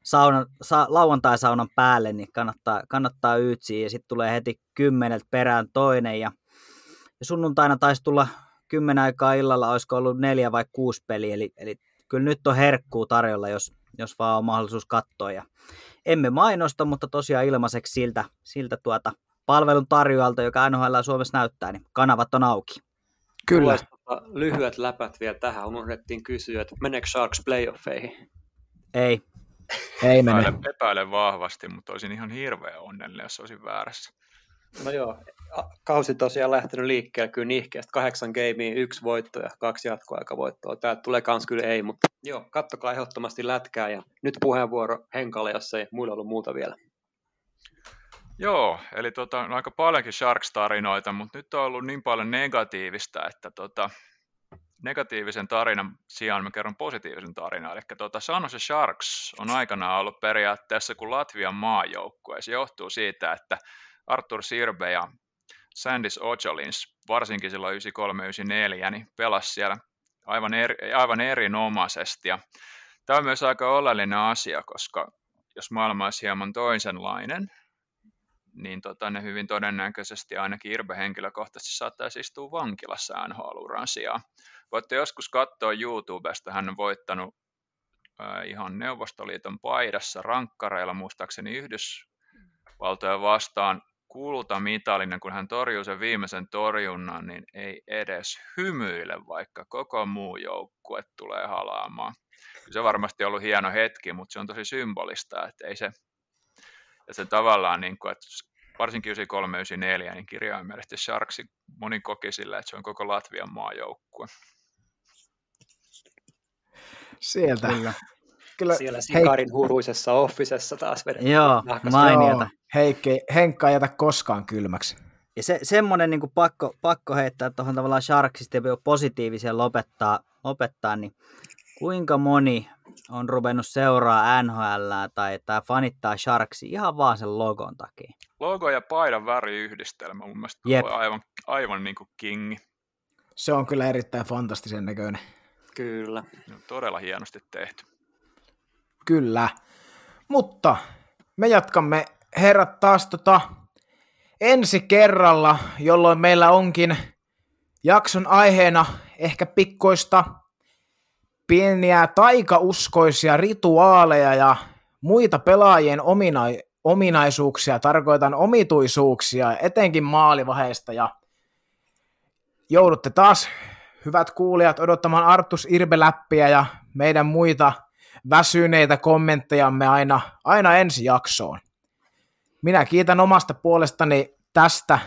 saunan, sa, lauantai-saunan päälle, niin kannattaa, kannattaa yytsiä ja sitten tulee heti kymmeneltä perään toinen ja, ja sunnuntaina taisi tulla kymmenen aikaa illalla, olisiko ollut neljä vai kuusi peliä, eli, eli kyllä nyt on herkkuu tarjolla, jos, jos vaan on mahdollisuus katsoa. Ja emme mainosta, mutta tosiaan ilmaiseksi siltä, siltä tuota palvelun tarjoalta, joka NHL Suomessa näyttää, niin kanavat on auki. Kyllä. Tota lyhyet läpät vielä tähän. Unohdettiin kysyä, että meneekö Sharks playoffeihin? Ei. Ei mene. Epäilen, epäilen vahvasti, mutta olisin ihan hirveän onnellinen, jos olisin väärässä. No joo, kausi tosiaan lähtenyt liikkeelle kyllä nihkeästi. Kahdeksan gamea, yksi voitto ja kaksi jatkoaikavoittoa. Täältä tulee kans kyllä ei, mutta joo, kattokaa ehdottomasti lätkää ja nyt puheenvuoro Henkalle, jos ei muilla ollut muuta vielä. Joo, eli tota, on aika paljonkin Sharks-tarinoita, mutta nyt on ollut niin paljon negatiivista, että tota, negatiivisen tarinan sijaan mä kerron positiivisen tarinan. Eli tota, San Jose Sharks on aikanaan ollut periaatteessa kuin Latvian maajoukkue. Se johtuu siitä, että Arthur Sirbe ja Sandis Ocholins, varsinkin silloin 93-94, niin pelasi siellä aivan, eri, aivan erinomaisesti. Ja tämä on myös aika oleellinen asia, koska jos maailma olisi hieman toisenlainen, niin tota, ne hyvin todennäköisesti ainakin Irbe henkilökohtaisesti saattaisi istua vankilassa NHL-uran sijaan. Voitte joskus katsoa YouTubesta, hän on voittanut äh, ihan Neuvostoliiton paidassa rankkareilla muistaakseni Yhdysvaltoja vastaan kultamitalinen, kun hän torjuu sen viimeisen torjunnan, niin ei edes hymyile, vaikka koko muu joukkue tulee halaamaan. Se on varmasti ollut hieno hetki, mutta se on tosi symbolista, että ei se, että se tavallaan, niin kuin, että varsinkin 93-94, niin kirjaimellisesti Sharksi moni koki sillä, että se on koko Latvian maajoukkue. Sieltä. Kyllä. Kyllä, Siellä Sikarin Heik- huruisessa offisessa taas vedetään. Joo, mainiota. Heikki, Henkka ei jätä koskaan kylmäksi. Ja se, semmoinen niin pakko, pakko heittää tuohon tavallaan Sharksista positiivisia lopettaa, lopettaa, niin kuinka moni on ruvennut seuraa NHL tai, tai fanittaa Sharksi ihan vaan sen logon takia? Logo ja paidan väriyhdistelmä mun mielestä Jep. on aivan, aivan niin kuin kingi. Se on kyllä erittäin fantastisen näköinen. Kyllä. Todella hienosti tehty. Kyllä. Mutta me jatkamme herrat taas tota, ensi kerralla, jolloin meillä onkin jakson aiheena ehkä pikkoista pieniä taikauskoisia rituaaleja ja muita pelaajien omina- ominaisuuksia, tarkoitan omituisuuksia, etenkin maalivaheista ja joudutte taas hyvät kuulijat odottamaan Artus Irbeläppiä ja meidän muita väsyneitä kommenttejamme aina, aina ensi jaksoon. Minä kiitän omasta puolestani tästä,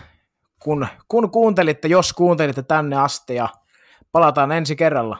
kun, kun kuuntelitte, jos kuuntelitte tänne asti ja palataan ensi kerralla.